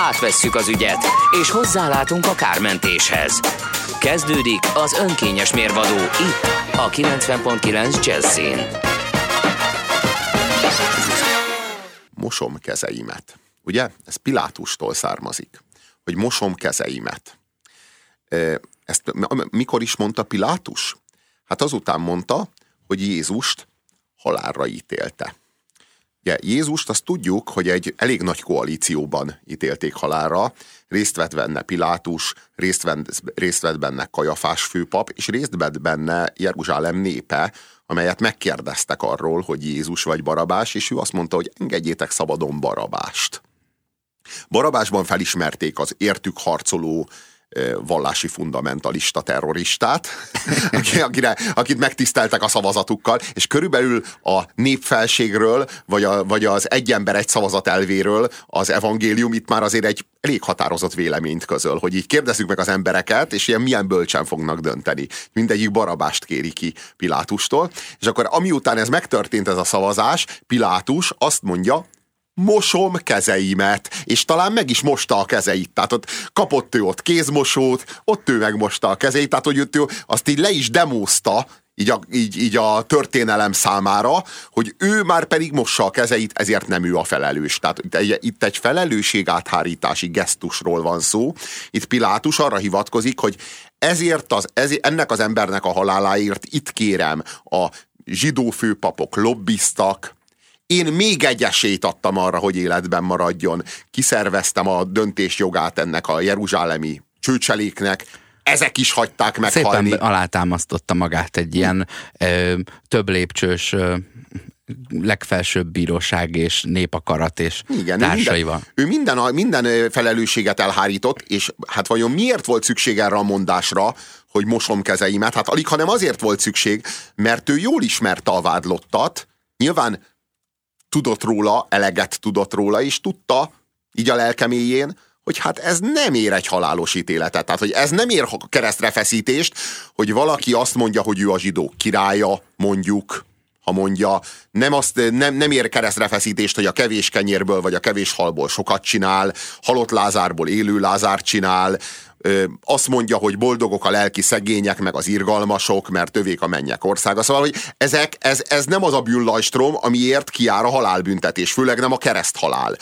Átvesszük az ügyet, és hozzálátunk a kármentéshez. Kezdődik az önkényes mérvadó itt, a 90.9 Jazzin. Mosom kezeimet. Ugye? Ez Pilátustól származik, hogy mosom kezeimet. Ezt mikor is mondta Pilátus? Hát azután mondta, hogy Jézust halálra ítélte. Ugye Jézust azt tudjuk, hogy egy elég nagy koalícióban ítélték halálra, részt vett benne Pilátus, részt vett, részt vett benne Kajafás főpap, és részt vett benne Jeruzsálem népe, amelyet megkérdeztek arról, hogy Jézus vagy Barabás, és ő azt mondta, hogy engedjétek szabadon Barabást. Barabásban felismerték az értük harcoló vallási fundamentalista terroristát, akire, akit megtiszteltek a szavazatukkal, és körülbelül a népfelségről, vagy, a, vagy az egy ember egy szavazat elvéről az evangélium itt már azért egy elég határozott véleményt közöl, hogy így kérdezzük meg az embereket, és ilyen milyen bölcsen fognak dönteni. Mindegyik barabást kéri ki Pilátustól, és akkor amiután ez megtörtént ez a szavazás, Pilátus azt mondja, mosom kezeimet, és talán meg is mosta a kezeit. Tehát ott kapott ő ott kézmosót, ott ő megmosta a kezeit, tehát hogy ő azt így le is demózta, így a, így, így a történelem számára, hogy ő már pedig mossa a kezeit, ezért nem ő a felelős. Tehát itt egy, itt áthárítási gesztusról van szó. Itt Pilátus arra hivatkozik, hogy ezért az, ezért, ennek az embernek a haláláért itt kérem a zsidó főpapok lobbiztak, én még egy esélyt adtam arra, hogy életben maradjon. Kiszerveztem a döntésjogát ennek a jeruzsálemi csőcseléknek, ezek is hagyták meghalni. Szépen alátámasztotta magát egy ilyen ö, több lépcsős ö, legfelsőbb bíróság és népakarat és Igen, társaival. Ő minden, ő minden, minden felelősséget elhárított, és hát vajon miért volt szükség erre a mondásra, hogy mosom kezeimet? Hát alig, hanem azért volt szükség, mert ő jól ismerte a vádlottat, nyilván tudott róla, eleget tudott róla, és tudta, így a lelkeméjén, hogy hát ez nem ér egy halálos ítéletet. Tehát, hogy ez nem ér keresztrefeszítést, hogy valaki azt mondja, hogy ő a zsidó királya, mondjuk, ha mondja, nem, azt, nem, nem ér keresztrefeszítést, hogy a kevés kenyérből vagy a kevés halból sokat csinál, halott Lázárból élő Lázár csinál, azt mondja, hogy boldogok a lelki szegények, meg az irgalmasok, mert tövék a mennyek országa. Szóval, hogy ezek, ez, ez nem az a büllajstrom, amiért kiár a halálbüntetés, főleg nem a kereszthalál.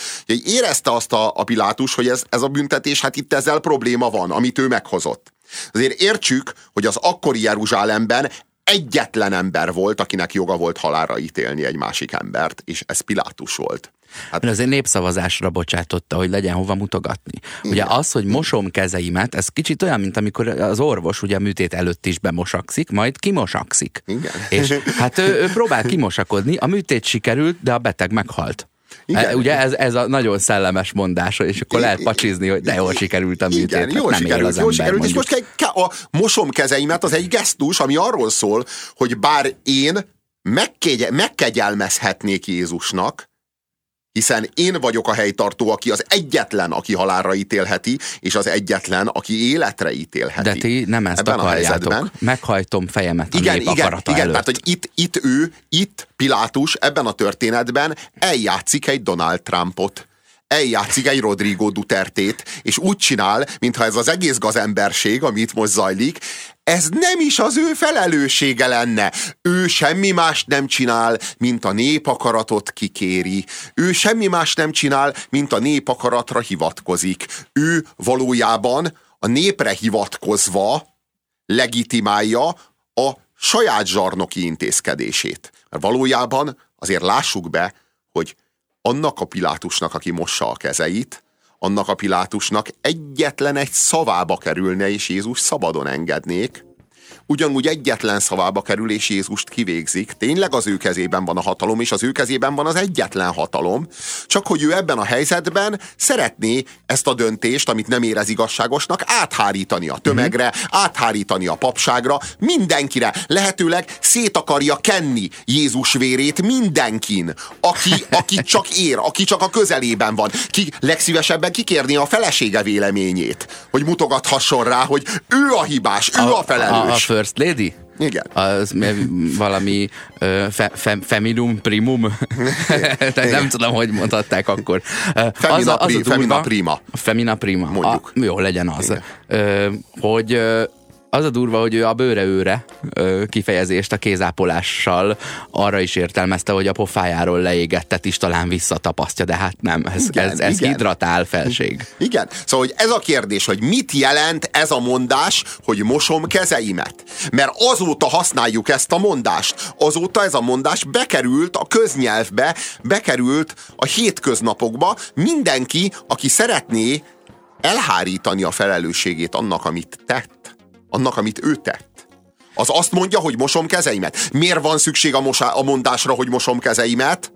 Érezte azt a, a Pilátus, hogy ez, ez a büntetés, hát itt ezzel probléma van, amit ő meghozott. Azért értsük, hogy az akkori Jeruzsálemben egyetlen ember volt, akinek joga volt halára ítélni egy másik embert, és ez Pilátus volt. Hát Mert azért népszavazásra bocsátotta, hogy legyen hova mutogatni. Igen. Ugye az, hogy mosom kezeimet, ez kicsit olyan, mint amikor az orvos ugye a műtét előtt is bemosakszik, majd kimosakszik. Igen. És hát ő, ő próbál kimosakodni, a műtét sikerült, de a beteg meghalt. Igen. E, ugye ez, ez a nagyon szellemes mondás, és akkor lehet pacsizni, hogy de jól sikerült a műtét. Igen, jól hát sikerült, jól sikerült, és most a mosom kezeimet az egy gesztus, ami arról szól, hogy bár én megkegyelmezhetnék Jézusnak, hiszen én vagyok a helytartó, aki az egyetlen, aki halálra ítélheti, és az egyetlen, aki életre ítélheti. De ti nem ezt Ebben akarjátok. A Meghajtom fejemet a igen, nép igen, igen, előtt. tehát, hogy itt, itt ő, itt Pilátus ebben a történetben eljátszik egy Donald Trumpot eljátszik egy Rodrigo Duterte-t, és úgy csinál, mintha ez az egész gazemberség, amit most zajlik, ez nem is az ő felelőssége lenne. Ő semmi más nem csinál, mint a népakaratot kikéri. Ő semmi más nem csinál, mint a népakaratra hivatkozik. Ő valójában a népre hivatkozva legitimálja a saját zsarnoki intézkedését. Mert valójában azért lássuk be, hogy annak a Pilátusnak, aki mossa a kezeit, annak a Pilátusnak egyetlen egy szavába kerülne, és Jézus szabadon engednék, ugyanúgy egyetlen szavába kerül, és Jézust kivégzik. Tényleg az ő kezében van a hatalom, és az ő kezében van az egyetlen hatalom. Csak hogy ő ebben a helyzetben szeretné ezt a döntést, amit nem érez igazságosnak, áthárítani a tömegre, áthárítani a papságra, mindenkire. Lehetőleg szét akarja kenni Jézus vérét mindenkin, aki, aki csak ér, aki csak a közelében van. Ki legszívesebben kikérni a felesége véleményét, hogy mutogathasson rá, hogy ő a hibás, ő a, a felelős. A, a First Lady? Igen. Az valami fe, fe, feminum primum. Tehát nem tudom, hogy mondhatták akkor. Femina, az a, az a durva, femina prima. Femina prima. Mondjuk. A, jó, legyen az. Igen. Hogy az a durva, hogy ő a bőre őre kifejezést a kézápolással arra is értelmezte, hogy a pofájáról leégettet is talán visszatapasztja, de hát nem, ez, igen, ez, ez igen. hidratál felség. Igen, szóval hogy ez a kérdés, hogy mit jelent ez a mondás, hogy mosom kezeimet? Mert azóta használjuk ezt a mondást, azóta ez a mondás bekerült a köznyelvbe, bekerült a hétköznapokba, mindenki, aki szeretné elhárítani a felelősségét annak, amit tett, annak, amit ő tett. Az azt mondja, hogy mosom kezeimet. Miért van szükség a, mosá, a mondásra, hogy mosom kezeimet?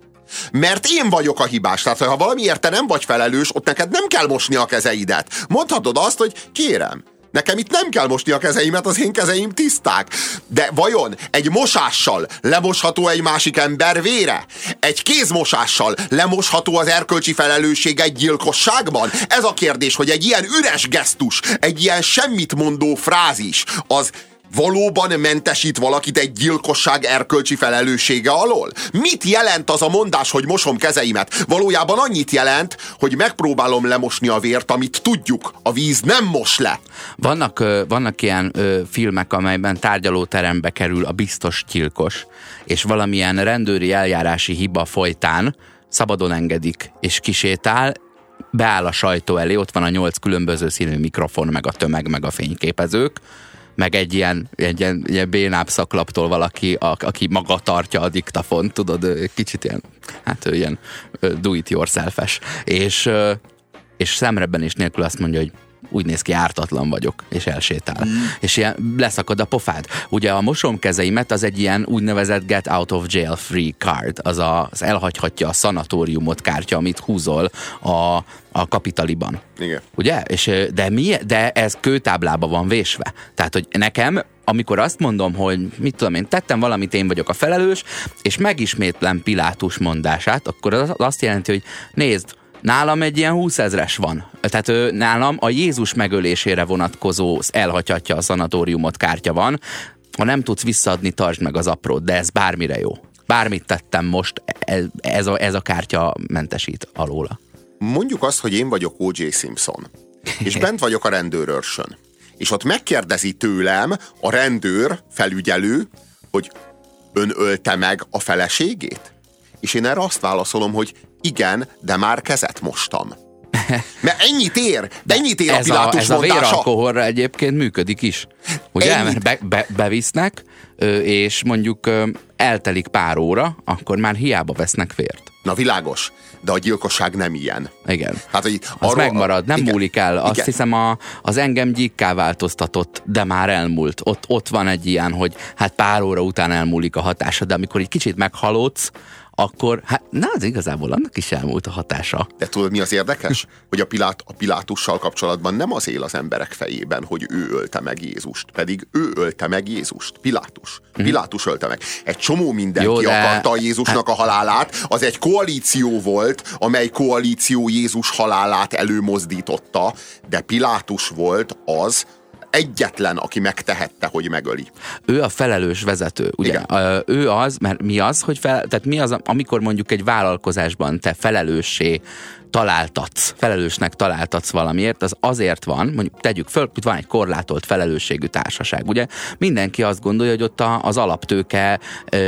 Mert én vagyok a hibás. Tehát, ha valamiért te nem vagy felelős, ott neked nem kell mosni a kezeidet. Mondhatod azt, hogy kérem, Nekem itt nem kell mosni a kezeimet, az én kezeim tiszták. De vajon egy mosással lemosható egy másik ember vére? Egy kézmosással lemosható az erkölcsi felelősség egy gyilkosságban? Ez a kérdés, hogy egy ilyen üres gesztus, egy ilyen semmit mondó frázis, az valóban mentesít valakit egy gyilkosság erkölcsi felelőssége alól? Mit jelent az a mondás, hogy mosom kezeimet? Valójában annyit jelent, hogy megpróbálom lemosni a vért, amit tudjuk, a víz nem mos le. Vannak, vannak ilyen filmek, amelyben tárgyalóterembe kerül a biztos gyilkos, és valamilyen rendőri eljárási hiba folytán szabadon engedik, és kisétál, beáll a sajtó elé, ott van a nyolc különböző színű mikrofon, meg a tömeg, meg a fényképezők, meg egy ilyen, egy ilyen, ilyen bénább szaklaptól valaki, a, aki maga tartja a diktafont, tudod, kicsit ilyen, hát ő ilyen do it yourself-es. És, és szemrebben is nélkül azt mondja, hogy úgy néz ki, ártatlan vagyok, és elsétál. Mm. És ilyen leszakad a pofád. Ugye a mosomkezeimet az egy ilyen úgynevezett get out of jail free card, az a, az elhagyhatja a szanatóriumot kártya, amit húzol a, a kapitaliban. Igen. Ugye? És, de, mi, de ez kőtáblába van vésve. Tehát, hogy nekem amikor azt mondom, hogy mit tudom én, tettem valamit, én vagyok a felelős, és megismétlem Pilátus mondását, akkor az azt jelenti, hogy nézd, Nálam egy ilyen 20 ezres van. Tehát ő, nálam a Jézus megölésére vonatkozó elhagyhatja a szanatóriumot kártya van. Ha nem tudsz visszaadni, tartsd meg az aprót, de ez bármire jó. Bármit tettem most, ez, a, ez a kártya mentesít alóla. Mondjuk azt, hogy én vagyok O.J. Simpson, és bent vagyok a rendőrörsön. És ott megkérdezi tőlem a rendőr, felügyelő, hogy ön ölte meg a feleségét? És én erre azt válaszolom, hogy igen, de már kezet mostam. Mert ennyit ér, de ennyit ér ez a Pilátus a, Ez a véralkoholra egyébként működik is. Ugye, ennyit. mert be, be, bevisznek, és mondjuk eltelik pár óra, akkor már hiába vesznek vért. Na világos, de a gyilkosság nem ilyen. Igen. Hát, hogy az arról, megmarad, nem igen, múlik el. Azt igen. hiszem a, az engem gyíkká változtatott, de már elmúlt. Ott, ott van egy ilyen, hogy hát pár óra után elmúlik a hatása, de amikor egy kicsit meghalódsz, akkor hát na, az igazából annak is elmúlt a hatása. De tudod, mi az érdekes? Hogy a, Pilát, a Pilátussal kapcsolatban nem az él az emberek fejében, hogy ő ölte meg Jézust, pedig ő ölte meg Jézust. Pilátus. Mm. Pilátus ölte meg. Egy csomó mindenki Jó, de... akarta Jézusnak a halálát. Az egy koalíció volt, amely koalíció Jézus halálát előmozdította, de Pilátus volt az, egyetlen, aki megtehette, hogy megöli. Ő a felelős vezető, ugye? Igen. Ő az, mert mi az, hogy fel, tehát mi az, amikor mondjuk egy vállalkozásban te felelőssé találtatsz, felelősnek találtatsz valamiért, az azért van, mondjuk tegyük föl, hogy van egy korlátolt felelősségű társaság, ugye? Mindenki azt gondolja, hogy ott az alaptőke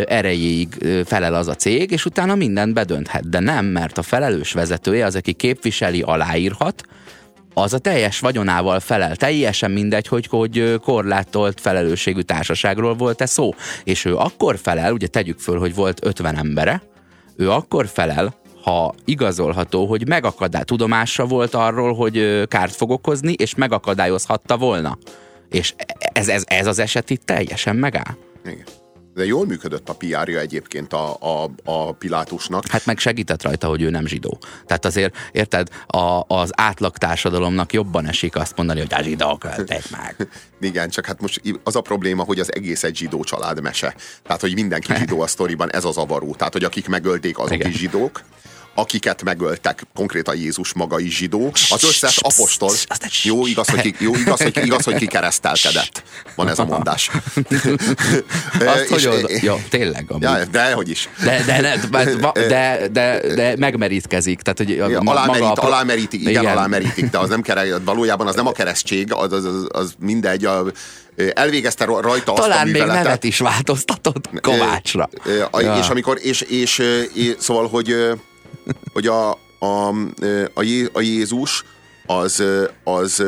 erejéig felel az a cég, és utána mindent bedönthet, de nem, mert a felelős vezetője az, aki képviseli, aláírhat, az a teljes vagyonával felel. Teljesen mindegy, hogy, hogy korlátolt felelősségű társaságról volt-e szó. És ő akkor felel, ugye tegyük föl, hogy volt 50 embere, ő akkor felel, ha igazolható, hogy megakadály, tudomása volt arról, hogy kárt fog okozni, és megakadályozhatta volna És ez, ez, ez az eset itt teljesen megáll. Igen. De jól működött a PR-ja egyébként a, a, a Pilátusnak. Hát meg segített rajta, hogy ő nem zsidó. Tehát azért, érted, a, az átlag társadalomnak jobban esik azt mondani, hogy a zsidók tedd meg. Igen, csak hát most az a probléma, hogy az egész egy zsidó család mese. Tehát, hogy mindenki zsidó a sztoriban, ez az avaró. Tehát, hogy akik megölték, azok Igen. is zsidók akiket megöltek, konkrétan Jézus maga is zsidó, az összes apostol, jó igaz, hogy, ki, jó, igaz, hogy, igaz, hogy kikeresztelkedett. Van ez a mondás. Azt, hogy oda, jó, tényleg. Ja, de hogy is. De, de, de, de, de, de megmerítkezik. Tehát, hogy ja, alámerít, a... alámerítik, igen, igen, alámerítik, de az nem kere, valójában az nem a keresztség, az, az, az, az mindegy, a, elvégezte rajta Talán azt a műveletet. még nevet is változtatott Kovácsra. Ja. És amikor, és, és, és szóval, hogy hogy a, a, a, Jé, a Jézus az, az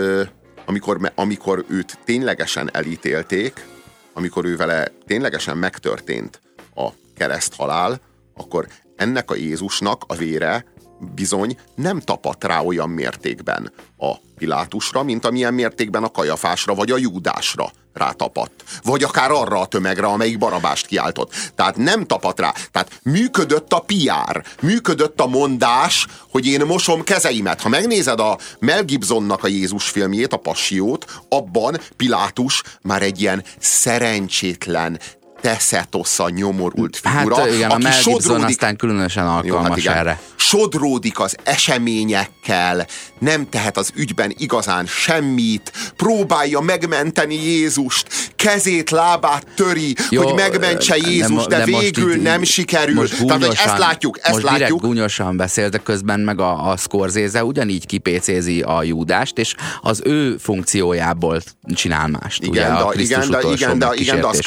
amikor, amikor őt ténylegesen elítélték, amikor ő vele ténylegesen megtörtént a kereszthalál, akkor ennek a Jézusnak a vére bizony nem tapadt rá olyan mértékben a Pilátusra, mint amilyen mértékben a Kajafásra vagy a Júdásra rátapadt. Vagy akár arra a tömegre, amelyik barabást kiáltott. Tehát nem tapadt rá. Tehát működött a PR, működött a mondás, hogy én mosom kezeimet. Ha megnézed a Mel Gibsonnak a Jézus filmjét, a Passiót, abban Pilátus már egy ilyen szerencsétlen, teszetossza nyomorult figura. Hát igen, aki a Mel Gibson sodródik, aztán különösen alkalmas Jó, hát igen, erre. Sodródik az eseményekkel, nem tehet az ügyben igazán semmit, próbálja megmenteni Jézust, kezét, lábát töri, Jó, hogy megmentse Jézus, de, de végül nem sikerül. Most gúnyosan, Tehát, hogy ezt látjuk, ezt most látjuk. gúnyosan beszél, de közben meg a, a Scorsese ugyanígy kipécézi a Júdást, és az ő funkciójából csinál mást. Igen, ugye, de, igen, de, igen, de, igen, de az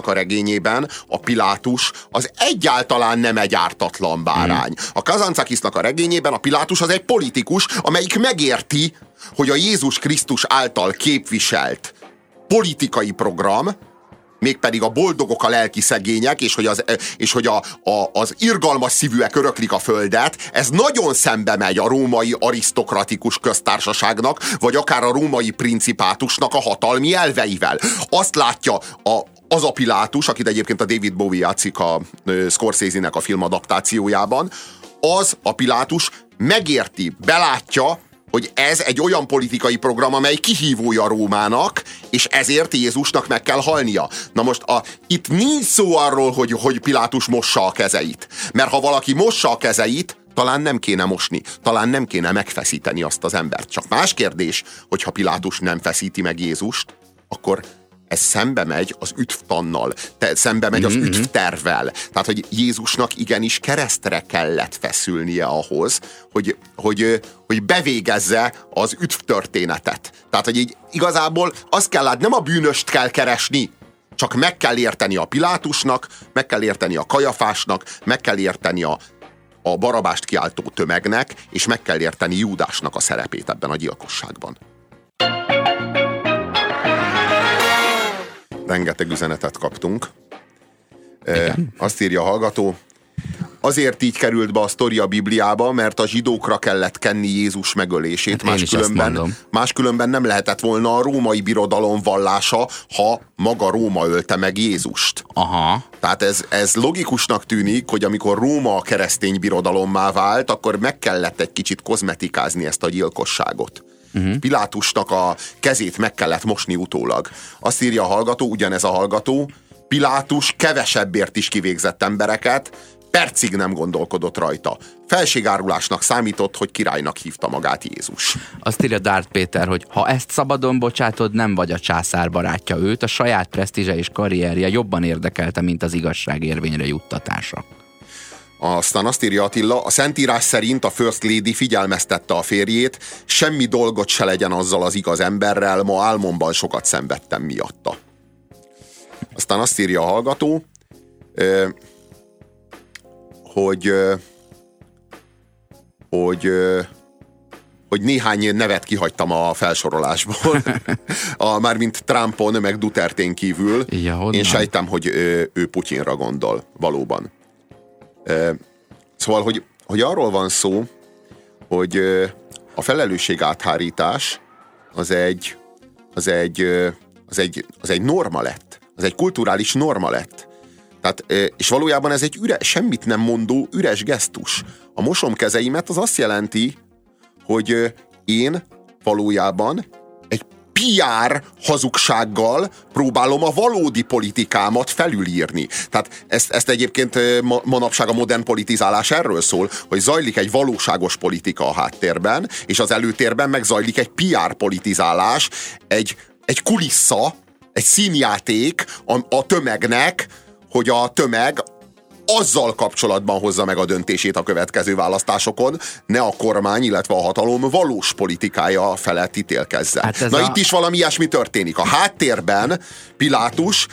Kazancakisnak a regényében a Pilátus az egyáltalán nem egy ártatlan bárány. Hmm. A Kazancakisnak a regényében a Pilátus az egy politikus, amelyik megérti, hogy a Jézus Krisztus által képviselt politikai program, mégpedig a boldogok a lelki szegények, és hogy, az, és hogy a, a, az irgalmas szívűek öröklik a földet, ez nagyon szembe megy a római arisztokratikus köztársaságnak, vagy akár a római principátusnak a hatalmi elveivel. Azt látja a, az a Pilátus, akit egyébként a David Bowie játszik a Scorsese-nek a filmadaptációjában, az a Pilátus megérti, belátja, hogy ez egy olyan politikai program, amely kihívója Rómának, és ezért Jézusnak meg kell halnia. Na most a, itt nincs szó arról, hogy, hogy Pilátus mossa a kezeit. Mert ha valaki mossa a kezeit, talán nem kéne mosni, talán nem kéne megfeszíteni azt az embert. Csak más kérdés, hogyha Pilátus nem feszíti meg Jézust, akkor ez szembe megy az üdvtannal, te, szembe megy az mm-hmm. üdvtervel. Tehát, hogy Jézusnak igenis keresztre kellett feszülnie ahhoz, hogy, hogy, hogy bevégezze az üdvtörténetet. Tehát, hogy így igazából azt kell látni, nem a bűnöst kell keresni, csak meg kell érteni a Pilátusnak, meg kell érteni a Kajafásnak, meg kell érteni a, a barabást kiáltó tömegnek, és meg kell érteni Júdásnak a szerepét ebben a gyilkosságban. Rengeteg üzenetet kaptunk. Igen. Azt írja a hallgató, azért így került be a sztori a Bibliába, mert a zsidókra kellett kenni Jézus megölését. Hát máskülönben, máskülönben nem lehetett volna a római birodalom vallása, ha maga Róma ölte meg Jézust. Aha. Tehát ez, ez logikusnak tűnik, hogy amikor Róma a keresztény birodalommá vált, akkor meg kellett egy kicsit kozmetikázni ezt a gyilkosságot. Uh-huh. Pilátusnak a kezét meg kellett mosni utólag. Azt írja a hallgató, ugyanez a hallgató, Pilátus kevesebbért is kivégzett embereket, percig nem gondolkodott rajta. Felségárulásnak számított, hogy királynak hívta magát Jézus. Azt írja Dárt Péter, hogy ha ezt szabadon bocsátod, nem vagy a császár barátja. Őt a saját presztízse és karrierje jobban érdekelte, mint az igazság érvényre juttatása. Aztán azt írja Attila, a Szentírás szerint a First Lady figyelmeztette a férjét, semmi dolgot se legyen azzal az igaz emberrel, ma álmomban sokat szenvedtem miatta. Aztán azt írja a hallgató, hogy hogy hogy néhány nevet kihagytam a felsorolásból, a, mármint Trumpon, meg Dutertén kívül. Ja, Én sejtem, hogy ő, ő Putyinra gondol, valóban. Szóval, hogy, hogy arról van szó, hogy a felelősség áthárítás az egy, az egy, az egy, az egy norma lett. Az egy kulturális norma lett. Tehát, és valójában ez egy üre, semmit nem mondó, üres gesztus. A mosom kezeimet az azt jelenti, hogy én valójában PR hazugsággal próbálom a valódi politikámat felülírni. Tehát ezt, ezt egyébként ma, manapság a modern politizálás erről szól, hogy zajlik egy valóságos politika a háttérben, és az előtérben meg zajlik egy PR politizálás, egy, egy kulissza, egy színjáték a, a tömegnek, hogy a tömeg azzal kapcsolatban hozza meg a döntését a következő választásokon, ne a kormány, illetve a hatalom valós politikája felett ítélkezzen. Hát Na a... itt is valami ilyesmi történik. A háttérben Pilátus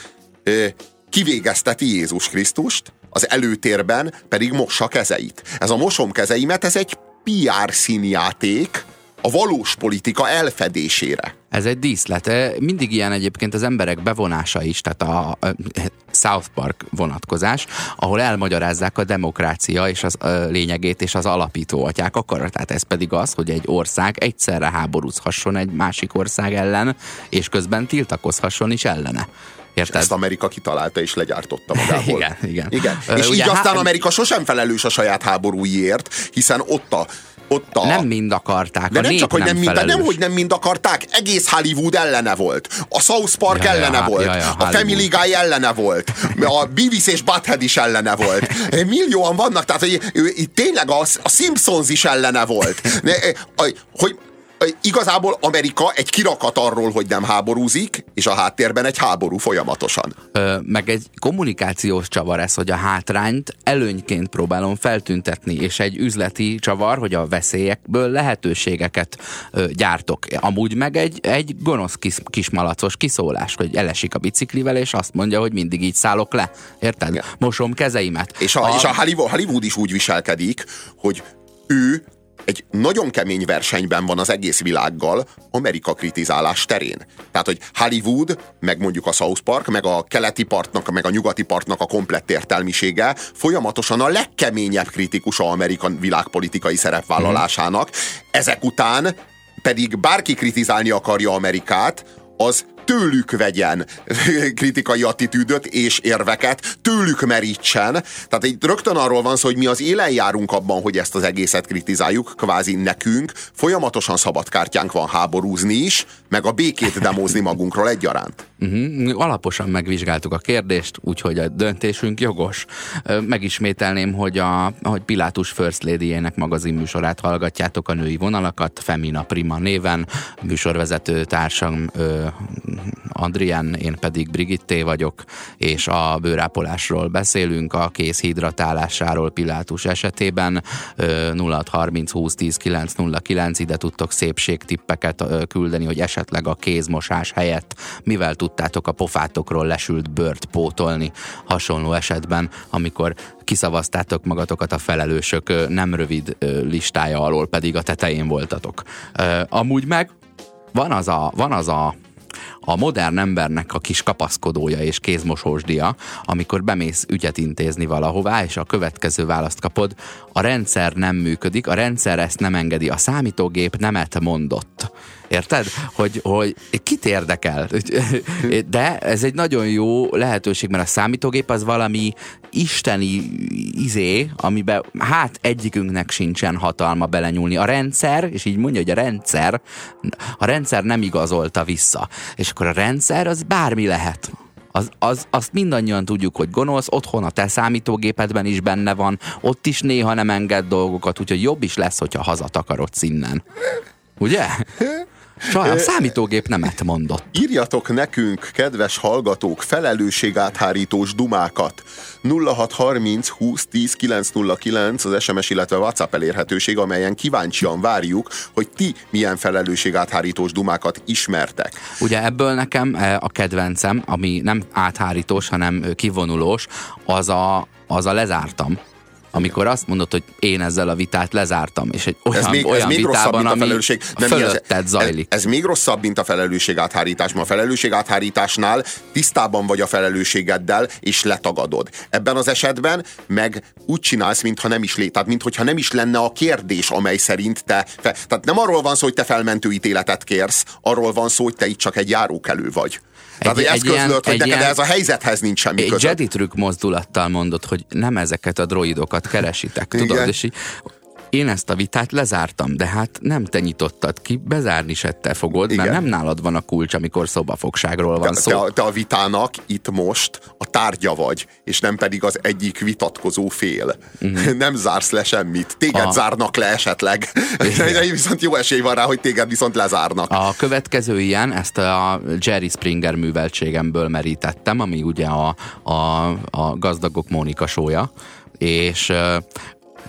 kivégezteti Jézus Krisztust, az előtérben pedig mossa kezeit. Ez a mosom kezeimet, ez egy PR színjáték, a valós politika elfedésére. Ez egy díszlet. Mindig ilyen egyébként az emberek bevonása is, tehát a South Park vonatkozás, ahol elmagyarázzák a demokrácia és az lényegét és az alapító atyák akaratát. Ez pedig az, hogy egy ország egyszerre háborúzhasson egy másik ország ellen, és közben tiltakozhasson is ellene. Érted? Ezt Amerika kitalálta és legyártotta magából. igen, igen. igen. És Ugye így aztán há... Amerika sosem felelős a saját háborúiért, hiszen ott a ott a... Nem mind akarták, de nem csak, hogy nem, nem mind, nem, hogy nem mind akarták, egész Hollywood ellene volt. A South Park ja, ellene ja, volt. Ja, ja, a Family Guy ellene volt. A Beavis és Butthead is ellene volt. Millióan vannak, tehát hogy tényleg a, a Simpsons is ellene volt. Hogy igazából Amerika egy kirakat arról, hogy nem háborúzik, és a háttérben egy háború folyamatosan. Ö, meg egy kommunikációs csavar ez, hogy a hátrányt előnyként próbálom feltüntetni, és egy üzleti csavar, hogy a veszélyekből lehetőségeket ö, gyártok. Amúgy meg egy, egy gonosz kis, kismalacos kiszólás, hogy elesik a biciklivel, és azt mondja, hogy mindig így szállok le. Érted? Igen. Mosom kezeimet. És a, a... És a Hollywood, Hollywood is úgy viselkedik, hogy ő egy nagyon kemény versenyben van az egész világgal Amerika kritizálás terén. Tehát, hogy Hollywood, meg mondjuk a South Park, meg a keleti partnak, meg a nyugati partnak a komplett értelmisége folyamatosan a legkeményebb kritikusa Amerika világpolitikai szerepvállalásának. Ezek után pedig bárki kritizálni akarja Amerikát, az tőlük vegyen kritikai attitűdöt és érveket, tőlük merítsen. Tehát itt rögtön arról van szó, hogy mi az élen járunk abban, hogy ezt az egészet kritizáljuk, kvázi nekünk. Folyamatosan szabadkártyánk van háborúzni is, meg a békét demózni magunkról egyaránt. Uh-huh. Alaposan megvizsgáltuk a kérdést, úgyhogy a döntésünk jogos. Megismételném, hogy a hogy Pilátus First Lady-jének magazinműsorát hallgatjátok a női vonalakat, Femina Prima néven, műsorvezető társam Adrián, én pedig Brigitté vagyok, és a bőrápolásról beszélünk, a kész hidratálásáról Pilátus esetében 0630 20 10 909, ide tudtok szépségtippeket küldeni, hogy esetleg a kézmosás helyett mivel tudtátok a pofátokról lesült bört pótolni hasonló esetben, amikor kiszavaztátok magatokat a felelősök nem rövid listája alól, pedig a tetején voltatok. Amúgy meg van az a, van az a a modern embernek a kis kapaszkodója és kézmosósdia, amikor bemész ügyet intézni valahová, és a következő választ kapod, a rendszer nem működik, a rendszer ezt nem engedi, a számítógép nemet mondott. Érted? Hogy, hogy kit érdekel? De ez egy nagyon jó lehetőség, mert a számítógép az valami isteni izé, amiben hát egyikünknek sincsen hatalma belenyúlni. A rendszer, és így mondja, hogy a rendszer, a rendszer nem igazolta vissza. És akkor a rendszer az bármi lehet. Az, az, azt mindannyian tudjuk, hogy gonosz, otthon a te számítógépedben is benne van, ott is néha nem enged dolgokat, úgyhogy jobb is lesz, hogyha hazatakarodsz innen. Ugye? Sajnálom, számítógép nemet mondott. Írjatok nekünk, kedves hallgatók, felelősségáthárítós dumákat. 0630 20 10 909 az SMS, illetve WhatsApp elérhetőség, amelyen kíváncsian várjuk, hogy ti milyen felelősségáthárítós dumákat ismertek. Ugye ebből nekem eh, a kedvencem, ami nem áthárítós, hanem kivonulós, az a, az a lezártam amikor azt mondod, hogy én ezzel a vitát lezártam, és egy olyan, ez még, olyan ez még vitában, rosszabb, mint a felelősség. Nem, fölötted ez, zajlik. Ez, ez még rosszabb, mint a felelősség áthárítás, mert a felelősség áthárításnál tisztában vagy a felelősségeddel, és letagadod. Ebben az esetben meg úgy csinálsz, mintha nem is lé, tehát mintha nem is lenne a kérdés, amely szerint te, fe, tehát nem arról van szó, hogy te felmentő ítéletet kérsz, arról van szó, hogy te itt csak egy járókelő vagy. Tehát, egy, hogy eszközlöd, ilyen, hogy neked ilyen, ez a helyzethez nincs semmi egy között. Jedi trükk mozdulattal mondod, hogy nem ezeket a droidokat keresitek, tudod? És így, én ezt a vitát lezártam, de hát nem te nyitottad ki, bezárni se te fogod, Igen. mert nem nálad van a kulcs, amikor szobafogságról van te, szó. te, a, te a vitának itt most a tárgya vagy, és nem pedig az egyik vitatkozó fél. Uh-huh. Nem zársz le semmit. Téged A- zárnak le esetleg. De viszont jó esély van rá, hogy téged viszont lezárnak. A következő ilyen, ezt a Jerry Springer műveltségemből merítettem, ami ugye a, a, a gazdagok Mónika sója, és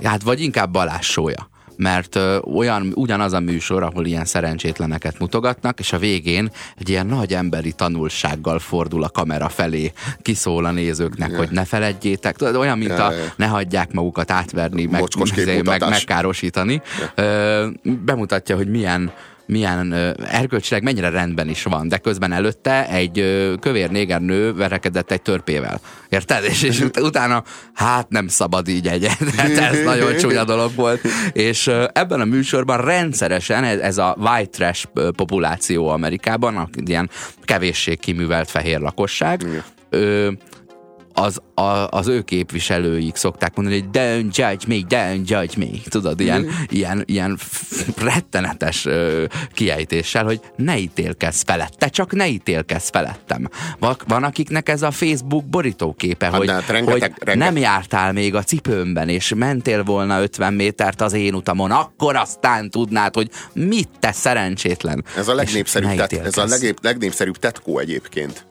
hát vagy inkább Balázs sója. Mert ö, olyan, ugyanaz a műsor, ahol ilyen szerencsétleneket mutogatnak, és a végén egy ilyen nagy emberi tanulsággal fordul a kamera felé, kiszól a nézőknek, hogy ne feledjétek, tudod, olyan, mint Ja, a ja. ne hagyják magukat átverni, meg, izé, meg, megkárosítani. Ö, bemutatja, hogy milyen milyen erkölcsileg mennyire rendben is van, de közben előtte egy kövér néger nő verekedett egy törpével. Érted? És, és ut- utána, hát nem szabad így egy, hát ez nagyon csúnya dolog volt. És ebben a műsorban rendszeresen ez, ez a white trash populáció Amerikában, ilyen kevéssé kiművelt fehér lakosság, ö, az, a, az ő képviselőik szokták mondani, hogy don't judge me, don't judge me. Tudod, ilyen, Mhm. ilyen, ilyen rettenetes ö, kiejtéssel, hogy ne ítélkezz felett, te csak ne ítélkezz felettem. Van, van akiknek ez a Facebook borítóképe, Hát hogy, de hát rengeteg- hogy rengeteg- nem jártál még a cipőmben, és mentél volna 50 métert az én utamon, akkor aztán tudnád, hogy mit te szerencsétlen. Ez a legnépszerűbb, tet, ez a legnép, legnépszerűbb tetkó egyébként.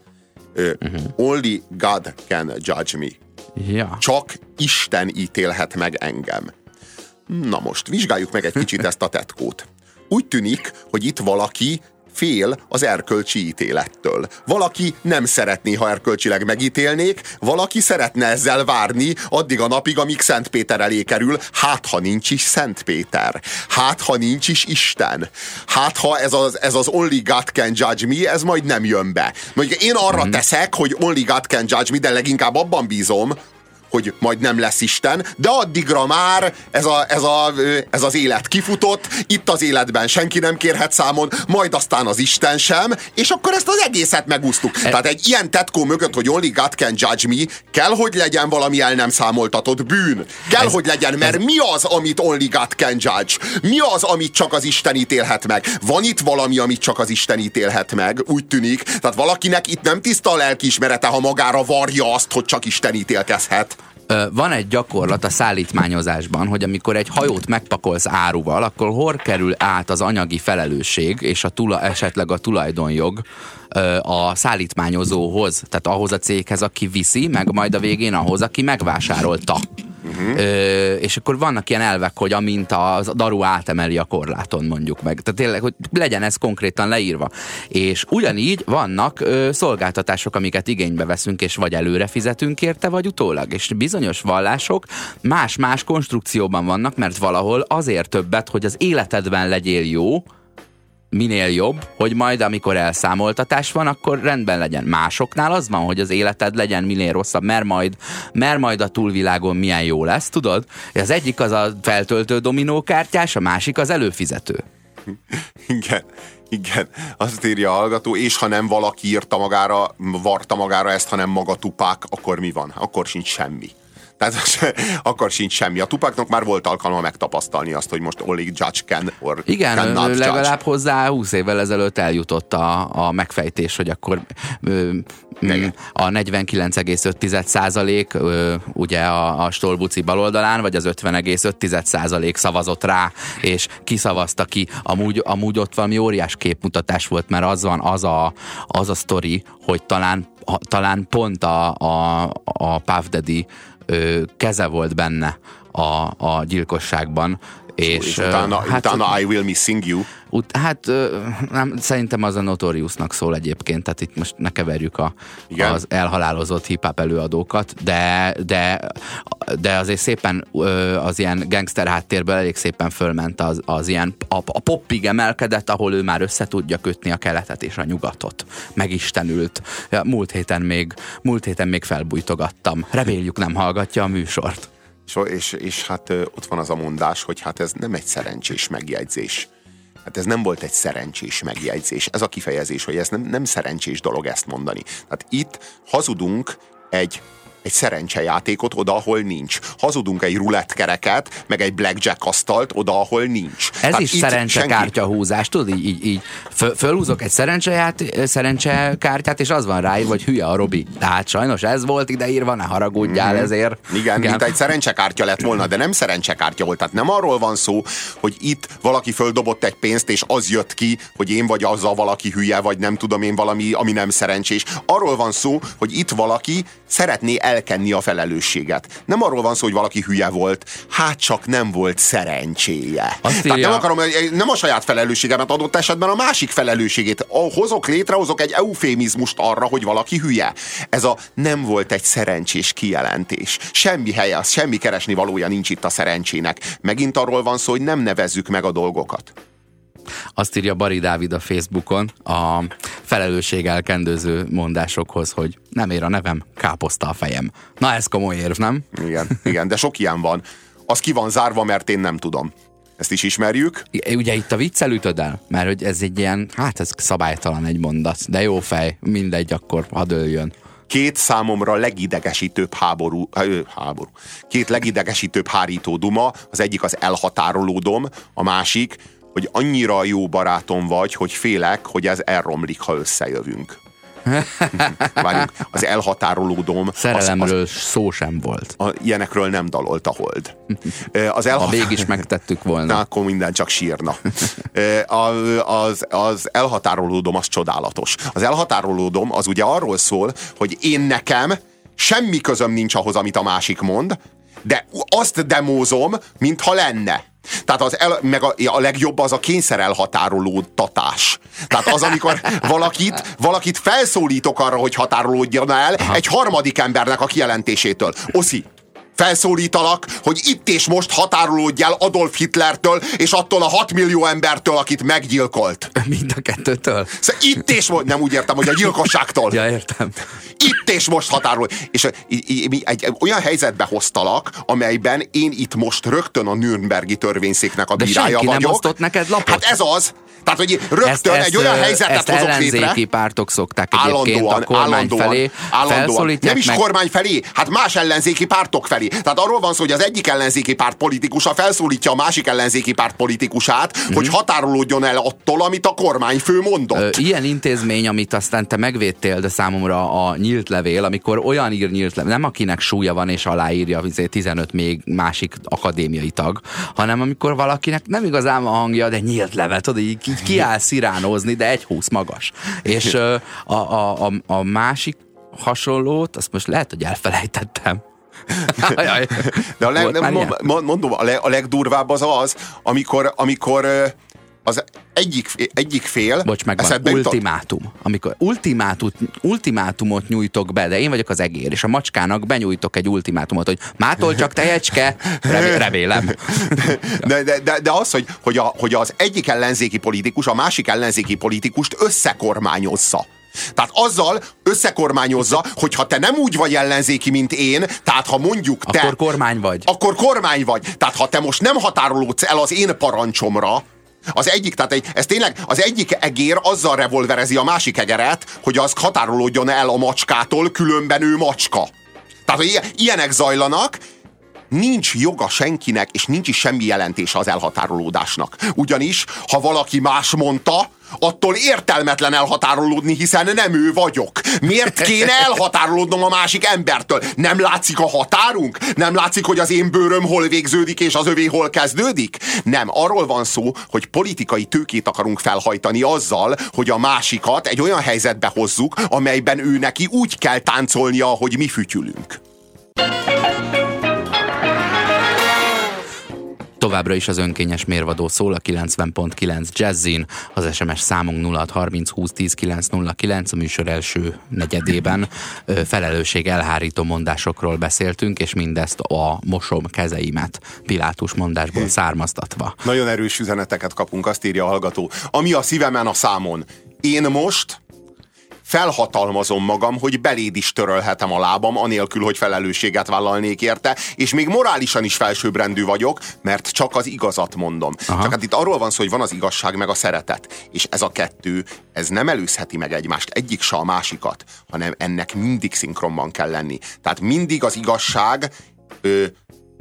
Uh-huh. Only God can judge me. Ja. Csak Isten ítélhet meg engem. Na most, vizsgáljuk meg egy kicsit ezt a tetkót. Úgy tűnik, hogy itt valaki fél az erkölcsi ítélettől. Valaki nem szeretné, ha erkölcsileg megítélnék, valaki szeretne ezzel várni addig a napig, amíg Szent Péter elé kerül, hát ha nincs is Szent Péter, hát ha nincs is Isten, hát ha ez az, ez az Only God can judge me, ez majd nem jön be. Mondjuk én arra mm. teszek, hogy Only God can judge me, de leginkább abban bízom, hogy majd nem lesz Isten, de addigra már ez, a, ez, a, ez az élet kifutott, itt az életben senki nem kérhet számon, majd aztán az Isten sem, és akkor ezt az egészet megúsztuk. E... Tehát egy ilyen tetkó mögött, hogy only God can judge me, kell, hogy legyen valami el nem számoltatott bűn. Kell, ez, hogy legyen, mert ez... mi az, amit only God can judge? Mi az, amit csak az Isten ítélhet meg? Van itt valami, amit csak az Isten ítélhet meg, úgy tűnik. Tehát valakinek itt nem tiszta a lelkiismerete, ha magára varja azt, hogy csak Isten ítélkezhet. Van egy gyakorlat a szállítmányozásban, hogy amikor egy hajót megpakolsz áruval, akkor hol kerül át az anyagi felelősség és a tula, esetleg a tulajdonjog a szállítmányozóhoz, tehát ahhoz a céghez, aki viszi, meg majd a végén ahhoz, aki megvásárolta. Uh-huh. Ö, és akkor vannak ilyen elvek, hogy amint a daru átemeli a korláton, mondjuk meg. Tehát tényleg, hogy legyen ez konkrétan leírva. És ugyanígy vannak ö, szolgáltatások, amiket igénybe veszünk, és vagy előre fizetünk érte, vagy utólag. És bizonyos vallások más-más konstrukcióban vannak, mert valahol azért többet, hogy az életedben legyél jó, minél jobb, hogy majd amikor elszámoltatás van, akkor rendben legyen. Másoknál az van, hogy az életed legyen minél rosszabb, mert majd, mert majd a túlvilágon milyen jó lesz, tudod? Az egyik az a feltöltő dominókártyás, a másik az előfizető. Igen, igen. Azt írja a hallgató, és ha nem valaki írta magára, varta magára ezt, hanem maga tupák, akkor mi van? Akkor sincs semmi. Tehát akkor sincs semmi. A tupáknak már volt alkalma megtapasztalni azt, hogy most only judge can or Igen, cannot judge. legalább hozzá 20 évvel ezelőtt eljutott a, a megfejtés, hogy akkor ö, mm, a 49,5 százalék ö, ugye a, a Stolbuci baloldalán, vagy az 50,5 százalék szavazott rá, és kiszavazta ki. Amúgy, amúgy ott valami óriás képmutatás volt, mert az van az a, az a sztori, hogy talán, talán pont a, a, a Puff Daddy ö, keze volt benne a, a gyilkosságban, És, és utána, hát, utána I Will Missing You. Ut, hát nem, szerintem az a Notoriusnak szól egyébként, tehát itt most ne keverjük a, az elhalálozott hip-hop előadókat, de, de, de azért szépen az ilyen gangster háttérből elég szépen fölment az, az ilyen, a, a poppig emelkedett, ahol ő már össze tudja kötni a keletet és a nyugatot. Megistenült. Múlt héten még, múlt héten még felbújtogattam. Reméljük nem hallgatja a műsort. És, és, és hát ott van az a mondás, hogy hát ez nem egy szerencsés megjegyzés. Hát ez nem volt egy szerencsés megjegyzés. Ez a kifejezés, hogy ez nem, nem szerencsés dolog ezt mondani. Tehát itt hazudunk egy egy szerencsejátékot oda, ahol nincs. Hazudunk egy rulettkereket, meg egy blackjack asztalt oda, ahol nincs. Ez Tehát is szerencsekártyahúzás, tudod, így, így, így föl, fölhúzok egy szerencseját, szerencsekártyát, és az van rá, hogy hülye a Robi. Tehát sajnos ez volt ideírva, ne haragudjál mm-hmm. ezért. Igen, Igen, mint egy szerencsekártya lett volna, de nem szerencsekártya volt. Tehát nem arról van szó, hogy itt valaki földobott egy pénzt, és az jött ki, hogy én vagy azzal valaki hülye, vagy nem tudom én valami, ami nem szerencsés. Arról van szó, hogy itt valaki szeretné elkenni a felelősséget. Nem arról van szó, hogy valaki hülye volt, hát csak nem volt szerencséje. Azt Tehát nem akarom, nem a saját felelősségemet adott esetben a másik felelősségét. Hozok létre, hozok egy eufémizmust arra, hogy valaki hülye. Ez a nem volt egy szerencsés kijelentés. Semmi helye, semmi keresni valója nincs itt a szerencsének. Megint arról van szó, hogy nem nevezzük meg a dolgokat. Azt írja Bari Dávid a Facebookon a felelősségelkendőző mondásokhoz, hogy nem ér a nevem, káposzta a fejem. Na ez komoly érv, nem? Igen, igen, de sok ilyen van. Az ki van zárva, mert én nem tudom. Ezt is ismerjük. Ugye itt a viccel ütöd el, mert hogy ez egy ilyen, hát ez szabálytalan egy mondat, de jó fej, mindegy, akkor hadd öljön két számomra legidegesítőbb háború, háború, két legidegesítőbb hárító duma, az egyik az elhatárolódom, a másik hogy annyira jó barátom vagy, hogy félek, hogy ez elromlik, ha összejövünk. Várjunk, az elhatárolódom. Szerelemről az, az, szó sem volt. A, ilyenekről nem dalolt a hold. Az elhatár... Ha mégis megtettük volna. Na, akkor minden csak sírna. Az, az elhatárolódom az csodálatos. Az elhatárolódom az ugye arról szól, hogy én nekem semmi közöm nincs ahhoz, amit a másik mond, de azt demózom, mintha lenne. Tehát az el, meg a, a legjobb az a kényszer elhatárolódtatás. Tehát az, amikor valakit, valakit felszólítok arra, hogy határolódjon el Aha. egy harmadik embernek a kijelentésétől. Oszi, felszólítalak, hogy itt és most határolódj el Adolf Hitlertől és attól a 6 millió embertől, akit meggyilkolt. Mind a kettőtől? Szóval itt és most, nem úgy értem, hogy a gyilkosságtól. ja, értem. Itt és most határolódj. És egy, egy olyan helyzetbe hoztalak, amelyben én itt most rögtön a Nürnbergi törvényszéknek a bírája vagyok. nem osztott neked lapot? Hát ez az. Tehát, hogy rögtön ezt, egy ezt, olyan helyzetet ezt hozok létre. pártok szokták egyébként állandóan, a kormány állandóan, felé. Állandóan. Nem is meg... kormány felé, hát más ellenzéki pártok felé. Tehát arról van szó, hogy az egyik ellenzéki párt politikusa felszólítja a másik ellenzéki párt politikusát, mm-hmm. hogy határolódjon el attól, amit a kormányfő mondott. Ö, ilyen intézmény, amit aztán te megvédtél, de számomra a nyílt levél, amikor olyan ír nyílt levél, nem akinek súlya van és aláírja 15 még másik akadémiai tag, hanem amikor valakinek nem igazán a hangja, de nyílt level, tudod, így, így kiáll sziránozni, de egy húsz magas. És a, a, a, a másik hasonlót, azt most lehet, hogy elfelejtettem. De a leg, nem, mondom, a, leg, a legdurvább az az, amikor, amikor az egyik, egyik fél... Bocs, meg van, ultimátum. Amikor ultimátumot, ultimátumot nyújtok be, de én vagyok az egér, és a macskának benyújtok egy ultimátumot, hogy mától csak tejecske, remélem. De, de, de, de az, hogy, hogy, a, hogy az egyik ellenzéki politikus a másik ellenzéki politikust összekormányozza. Tehát azzal összekormányozza, hogy ha te nem úgy vagy ellenzéki, mint én, tehát ha mondjuk te... Akkor kormány vagy. Akkor kormány vagy. Tehát ha te most nem határolódsz el az én parancsomra, az egyik, tehát egy, ez tényleg, az egyik egér azzal revolverezi a másik egeret, hogy az határolódjon el a macskától, különben ő macska. Tehát, hogy ilyenek zajlanak, nincs joga senkinek, és nincs is semmi jelentése az elhatárolódásnak. Ugyanis, ha valaki más mondta, attól értelmetlen elhatárolódni, hiszen nem ő vagyok. Miért kéne elhatárolódnom a másik embertől? Nem látszik a határunk? Nem látszik, hogy az én bőröm hol végződik, és az övé hol kezdődik? Nem, arról van szó, hogy politikai tőkét akarunk felhajtani azzal, hogy a másikat egy olyan helyzetbe hozzuk, amelyben ő neki úgy kell táncolnia, ahogy mi fütyülünk. Továbbra is az önkényes mérvadó szól a 90.9 Jazzin, az SMS számunk 0630 20 10 909, a műsor első negyedében felelősség elhárító mondásokról beszéltünk, és mindezt a mosom kezeimet Pilátus mondásból származtatva. Nagyon erős üzeneteket kapunk, azt írja a hallgató. Ami a szívemen a számon. Én most felhatalmazom magam, hogy beléd is törölhetem a lábam, anélkül, hogy felelősséget vállalnék érte, és még morálisan is felsőbbrendű vagyok, mert csak az igazat mondom. Aha. Csak hát itt arról van szó, hogy van az igazság meg a szeretet, és ez a kettő, ez nem előzheti meg egymást, egyik se a másikat, hanem ennek mindig szinkronban kell lenni. Tehát mindig az igazság ö,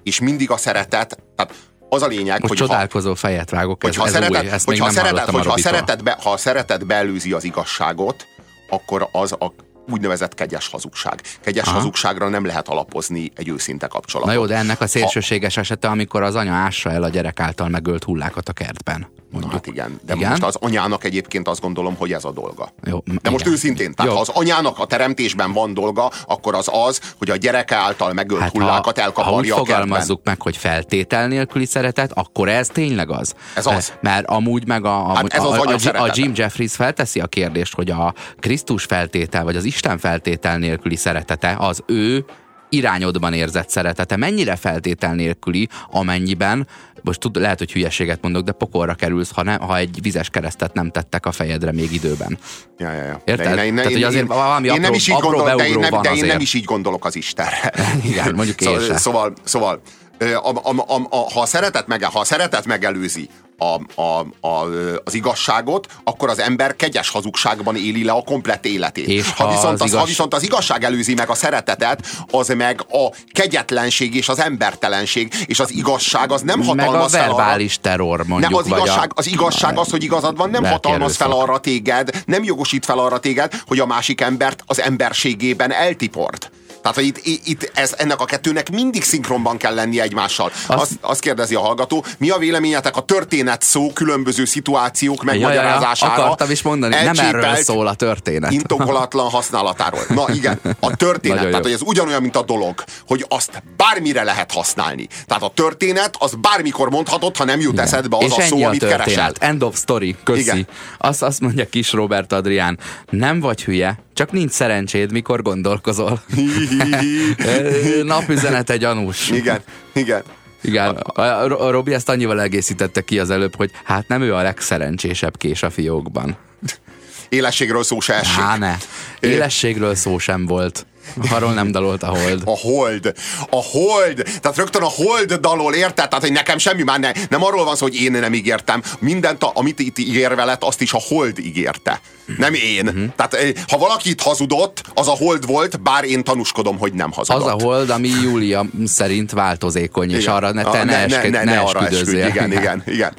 és mindig a szeretet, tehát az a lényeg, Most hogy csodálkozó ha, fejet vágok, ez, ez szeretet, új, ezt hogyha még nem szeretet, hogyha a szeretet, be, ha a szeretet beelőzi az igazságot, akkor az a úgynevezett kegyes hazugság. Kegyes Aha. hazugságra nem lehet alapozni egy őszinte kapcsolatot. Na jó, de ennek a szélsőséges ha... esete, amikor az anya ássa el a gyerek által megölt hullákat a kertben. Mondjuk. Na hát igen, de igen? most az anyának egyébként azt gondolom, hogy ez a dolga. Jó, de igen. most őszintén, tehát Jó. ha az anyának a teremtésben van dolga, akkor az az, hogy a gyereke által megölt hát hullákat ha, elkaparja ha úgy a fogalmazzuk meg, hogy feltétel nélküli szeretet, akkor ez tényleg az. Ez az. Mert amúgy meg a, hát ez a, az a, a Jim Jeffries felteszi a kérdést, hogy a Krisztus feltétel, vagy az Isten feltétel nélküli szeretete az ő irányodban érzett szeretete mennyire feltétel nélküli, amennyiben, most tud, lehet, hogy hülyeséget mondok, de pokolra kerülsz, ha, ne, ha egy vizes keresztet nem tettek a fejedre még időben. Ja, ja, ja. Érted? De én, Tehát, hogy azért valami én apró, nem is így apró gondolok, de én nem, de én nem is így gondolok az Istenre. Igen, mondjuk én szóval, szóval, szóval a, a, a, a, ha, a szeretet mege, ha a szeretet megelőzi a, a, a, az igazságot, akkor az ember kegyes hazugságban éli le a komplett életét. És ha, ha, viszont az, igaz... ha viszont az igazság előzi meg a szeretetet, az meg a kegyetlenség és az embertelenség, és az igazság az nem hatalmaz meg a verbális fel arra, terror mondjuk. Nem, az igazság, az igazság az, hogy igazad van, nem hatalmaz fel arra téged, nem jogosít fel arra téged, hogy a másik embert az emberségében eltiport. Tehát, hogy itt, itt ez, ennek a kettőnek mindig szinkronban kell lenni egymással. Azt, azt, azt kérdezi a hallgató, mi a véleményetek a történet szó különböző szituációk megmagyarázására? Ja, ja, akartam is mondani, nem erről szól a történet. Intokolatlan használatáról. Na igen, a történet, tehát hogy ez ugyanolyan, mint a dolog, hogy azt bármire lehet használni. Tehát a történet, az bármikor mondhatod, ha nem jut igen. eszedbe az És a szó, a amit történet. keresel. End of story, köszi. Igen. Azt, azt mondja kis Robert Adrián, nem vagy hülye, csak nincs szerencséd, mikor gondolkozol. Napüzenete gyanús. Igen, igen. Igen, a Robi ezt annyival egészítette ki az előbb, hogy hát nem ő a legszerencsésebb kés a fiókban. Élességről szó se esik. Há, ne. Élességről szó sem volt. Arról nem dalolt a hold. A hold. A hold. Tehát rögtön a hold dalol, érted? Tehát, hogy nekem semmi már ne, nem arról van szó, hogy én nem ígértem. Mindent, a, amit itt ígér veled, azt is a hold ígérte. Nem én. Uh-huh. Tehát eh, ha valaki itt hazudott, az a hold volt, bár én tanúskodom, hogy nem hazudott. Az a hold, ami Júlia szerint változékony, igen. és arra ne, te ne, ne, ne, ne, ne arra esküdj. Igen, igen, igen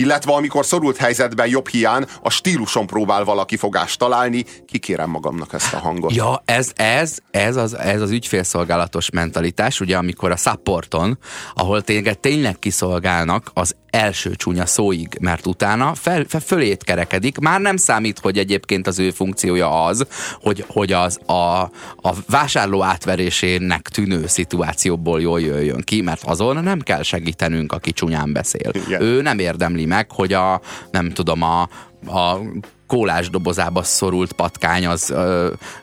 illetve amikor szorult helyzetben jobb hián a stíluson próbál valaki fogást találni, kikérem magamnak ezt a hangot. Ja, ez, ez, ez, az, ez az ügyfélszolgálatos mentalitás, ugye amikor a supporton, ahol téged tényleg kiszolgálnak, az első csúnya szóig, mert utána fel, fel, fölét kerekedik. Már nem számít, hogy egyébként az ő funkciója az, hogy, hogy az a, a vásárló átverésének tűnő szituációból jól jöjjön ki, mert azon nem kell segítenünk, aki csúnyán beszél. Igen. Ő nem érdemli meg, hogy a, nem tudom, a, a kólás dobozába szorult patkány az,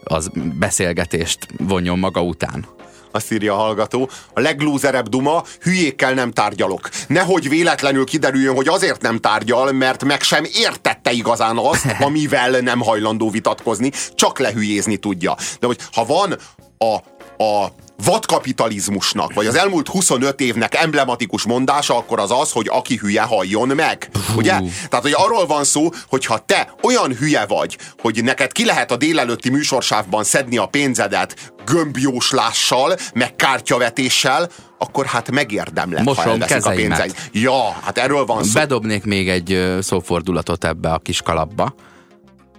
az beszélgetést vonjon maga után azt írja a hallgató. A leglúzerebb duma, hülyékkel nem tárgyalok. Nehogy véletlenül kiderüljön, hogy azért nem tárgyal, mert meg sem értette igazán azt, amivel nem hajlandó vitatkozni, csak lehülyézni tudja. De hogy ha van a, a vadkapitalizmusnak, vagy az elmúlt 25 évnek emblematikus mondása, akkor az az, hogy aki hülye, halljon meg. Ugye? Tehát, hogy arról van szó, hogy ha te olyan hülye vagy, hogy neked ki lehet a délelőtti műsorsávban szedni a pénzedet gömbjóslással, meg kártyavetéssel, akkor hát megérdemlek, Mosom ha elveszik a pénzeid. Ja, hát erről van szó. Bedobnék még egy szófordulatot ebbe a kis kalapba.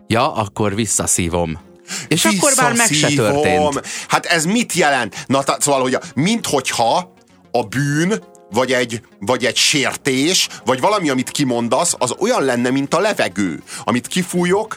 Ja, akkor visszaszívom és akkor már meg se történt. Hát ez mit jelent? Na, tá, szóval, hogy minthogyha a bűn vagy egy, vagy egy sértés, vagy valami, amit kimondasz, az olyan lenne, mint a levegő, amit kifújok,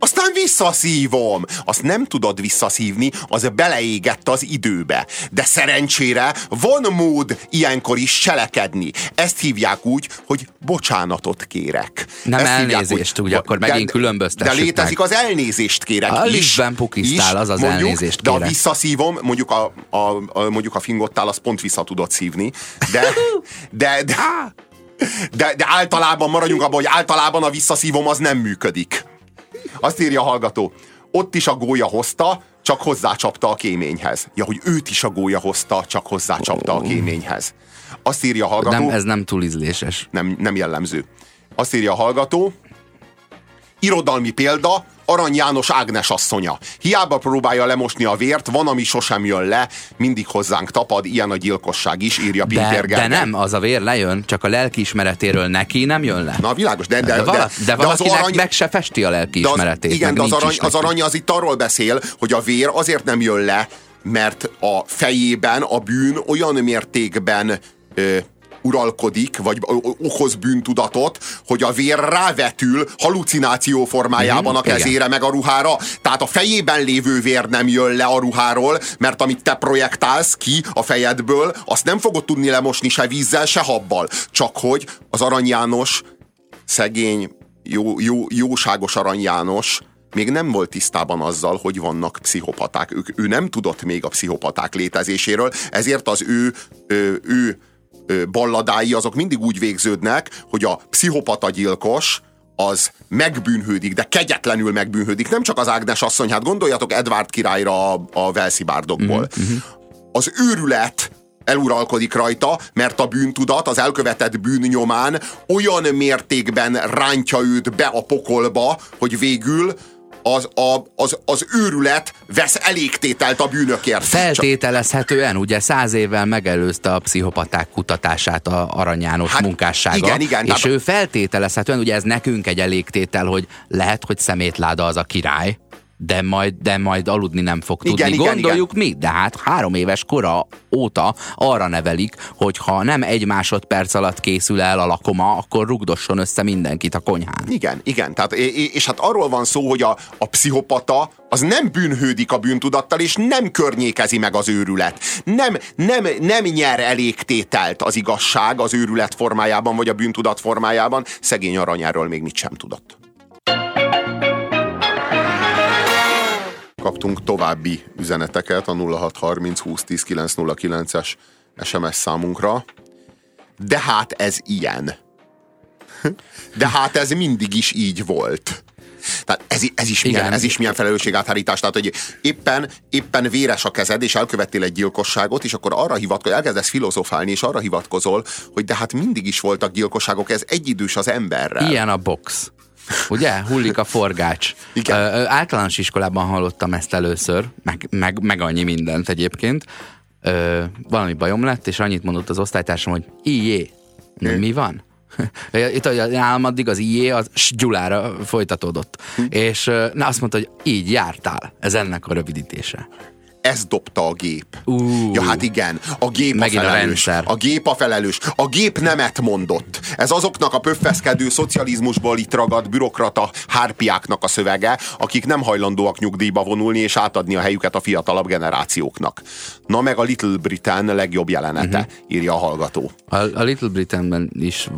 aztán visszaszívom. Azt nem tudod visszaszívni, az beleégett az időbe. De szerencsére van mód ilyenkor is cselekedni. Ezt hívják úgy, hogy bocsánatot kérek. Nem Ezt elnézést, úgy, akkor megint különböztessük De létezik meg. az elnézést kérek A is. liftben pukisztál, is, az az mondjuk, elnézést De a kérek. visszaszívom, mondjuk a, a, a, mondjuk a fingottál, az pont vissza tudod szívni. De, de, de, de, de általában maradjunk abban, hogy általában a visszaszívom az nem működik. Azt írja a hallgató, ott is a gólya hozta, csak hozzácsapta a kéményhez. Ja, hogy őt is a gólya hozta, csak hozzácsapta a kéményhez. Azt írja a hallgató, Nem, ez nem túl ízléses. nem, nem jellemző. Azt írja a hallgató, irodalmi példa, Arany János Ágnes asszonya. Hiába próbálja lemosni a vért, van, ami sosem jön le, mindig hozzánk tapad, ilyen a gyilkosság is, írja De, Pintér de Gergely. nem, az a vér lejön, csak a lelkiismeretéről neki nem jön le. Na világos, de, de, de, de, vala, de, de, de az valakinek arany, meg se festi a de lelkiismeretét. igen, de az arany, az arany az itt arról beszél, hogy a vér azért nem jön le, mert a fejében a bűn olyan mértékben ö, uralkodik, vagy okoz bűntudatot, hogy a vér rávetül halucináció formájában a Mhm, kezére meg a ruhára. Tehát a fejében lévő vér nem jön le a ruháról, mert amit te projektálsz ki a fejedből, azt nem fogod tudni lemosni se vízzel, se habbal. Csak hogy az Arany János szegény, jó, jó, jóságos Arany János még nem volt tisztában azzal, hogy vannak pszichopaták. Ő, ő nem tudott még a pszichopaták létezéséről, ezért az ő, ő, ő balladái azok mindig úgy végződnek, hogy a pszichopata gyilkos az megbűnhődik, de kegyetlenül megbűnhődik. Nem csak az Ágnes asszony, hát gondoljatok Edward királyra a, a Velszibárdokból. Mm-hmm. Az őrület eluralkodik rajta, mert a bűntudat az elkövetett bűn nyomán olyan mértékben rántja őt be a pokolba, hogy végül az, a, az, az őrület vesz elégtételt a bűnökért. Feltételezhetően, ugye száz évvel megelőzte a pszichopaták kutatását a Arany János Hát, munkássága. igen, igen, És tehát- ő feltételezhetően, ugye ez nekünk egy elégtétel, hogy lehet, hogy szemétláda az a király, de majd, de majd aludni nem fog tudni. Igen, igen, Gondoljuk mi, de hát három éves kora óta arra nevelik, hogy ha nem egy másodperc alatt készül el a lakoma, akkor rugdosson össze mindenkit a konyhán. Igen, igen. Tehát, és, hát arról van szó, hogy a, a pszichopata az nem bűnhődik a bűntudattal, és nem környékezi meg az őrület. Nem, nem, nem nyer elégtételt az igazság az őrület formájában, vagy a bűntudat formájában. Szegény aranyáról még mit sem tudott. Kaptunk további üzeneteket a 0630 2010 909-es SMS számunkra. De hát ez ilyen. De hát ez mindig is így volt. Tehát ez, ez, is milyen, Igen. ez is milyen felelősségáthárítás. Tehát, hogy éppen, éppen véres a kezed, és elkövettél egy gyilkosságot, és akkor arra hivatkozol, elkezdesz filozofálni, és arra hivatkozol, hogy de hát mindig is voltak gyilkosságok, ez egyidős az emberrel. Ilyen a box. Ugye? Hullik a forgács. Igen. Ö, általános iskolában hallottam ezt először, meg, meg, meg annyi mindent egyébként. Ö, valami bajom lett, és annyit mondott az osztálytársam, hogy ilyé. Na, mi van? Itt hogy nálam addig az ilyé, az Gyulára folytatódott. És ö, na, azt mondta, hogy így jártál. Ez ennek a rövidítése. Ez dobta a gép. Ú. Ja, hát igen, a gép Megint a a felelős. rendszer. a gép a felelős. A gép nemet mondott. Ez azoknak a pöffeszkedő szocializmusból itt ragadt bürokrata hárpiáknak a szövege, akik nem hajlandóak nyugdíjba vonulni és átadni a helyüket a fiatalabb generációknak. Na meg a Little Britain legjobb jelenete, uh-huh. írja a hallgató. A, a Little Britainben is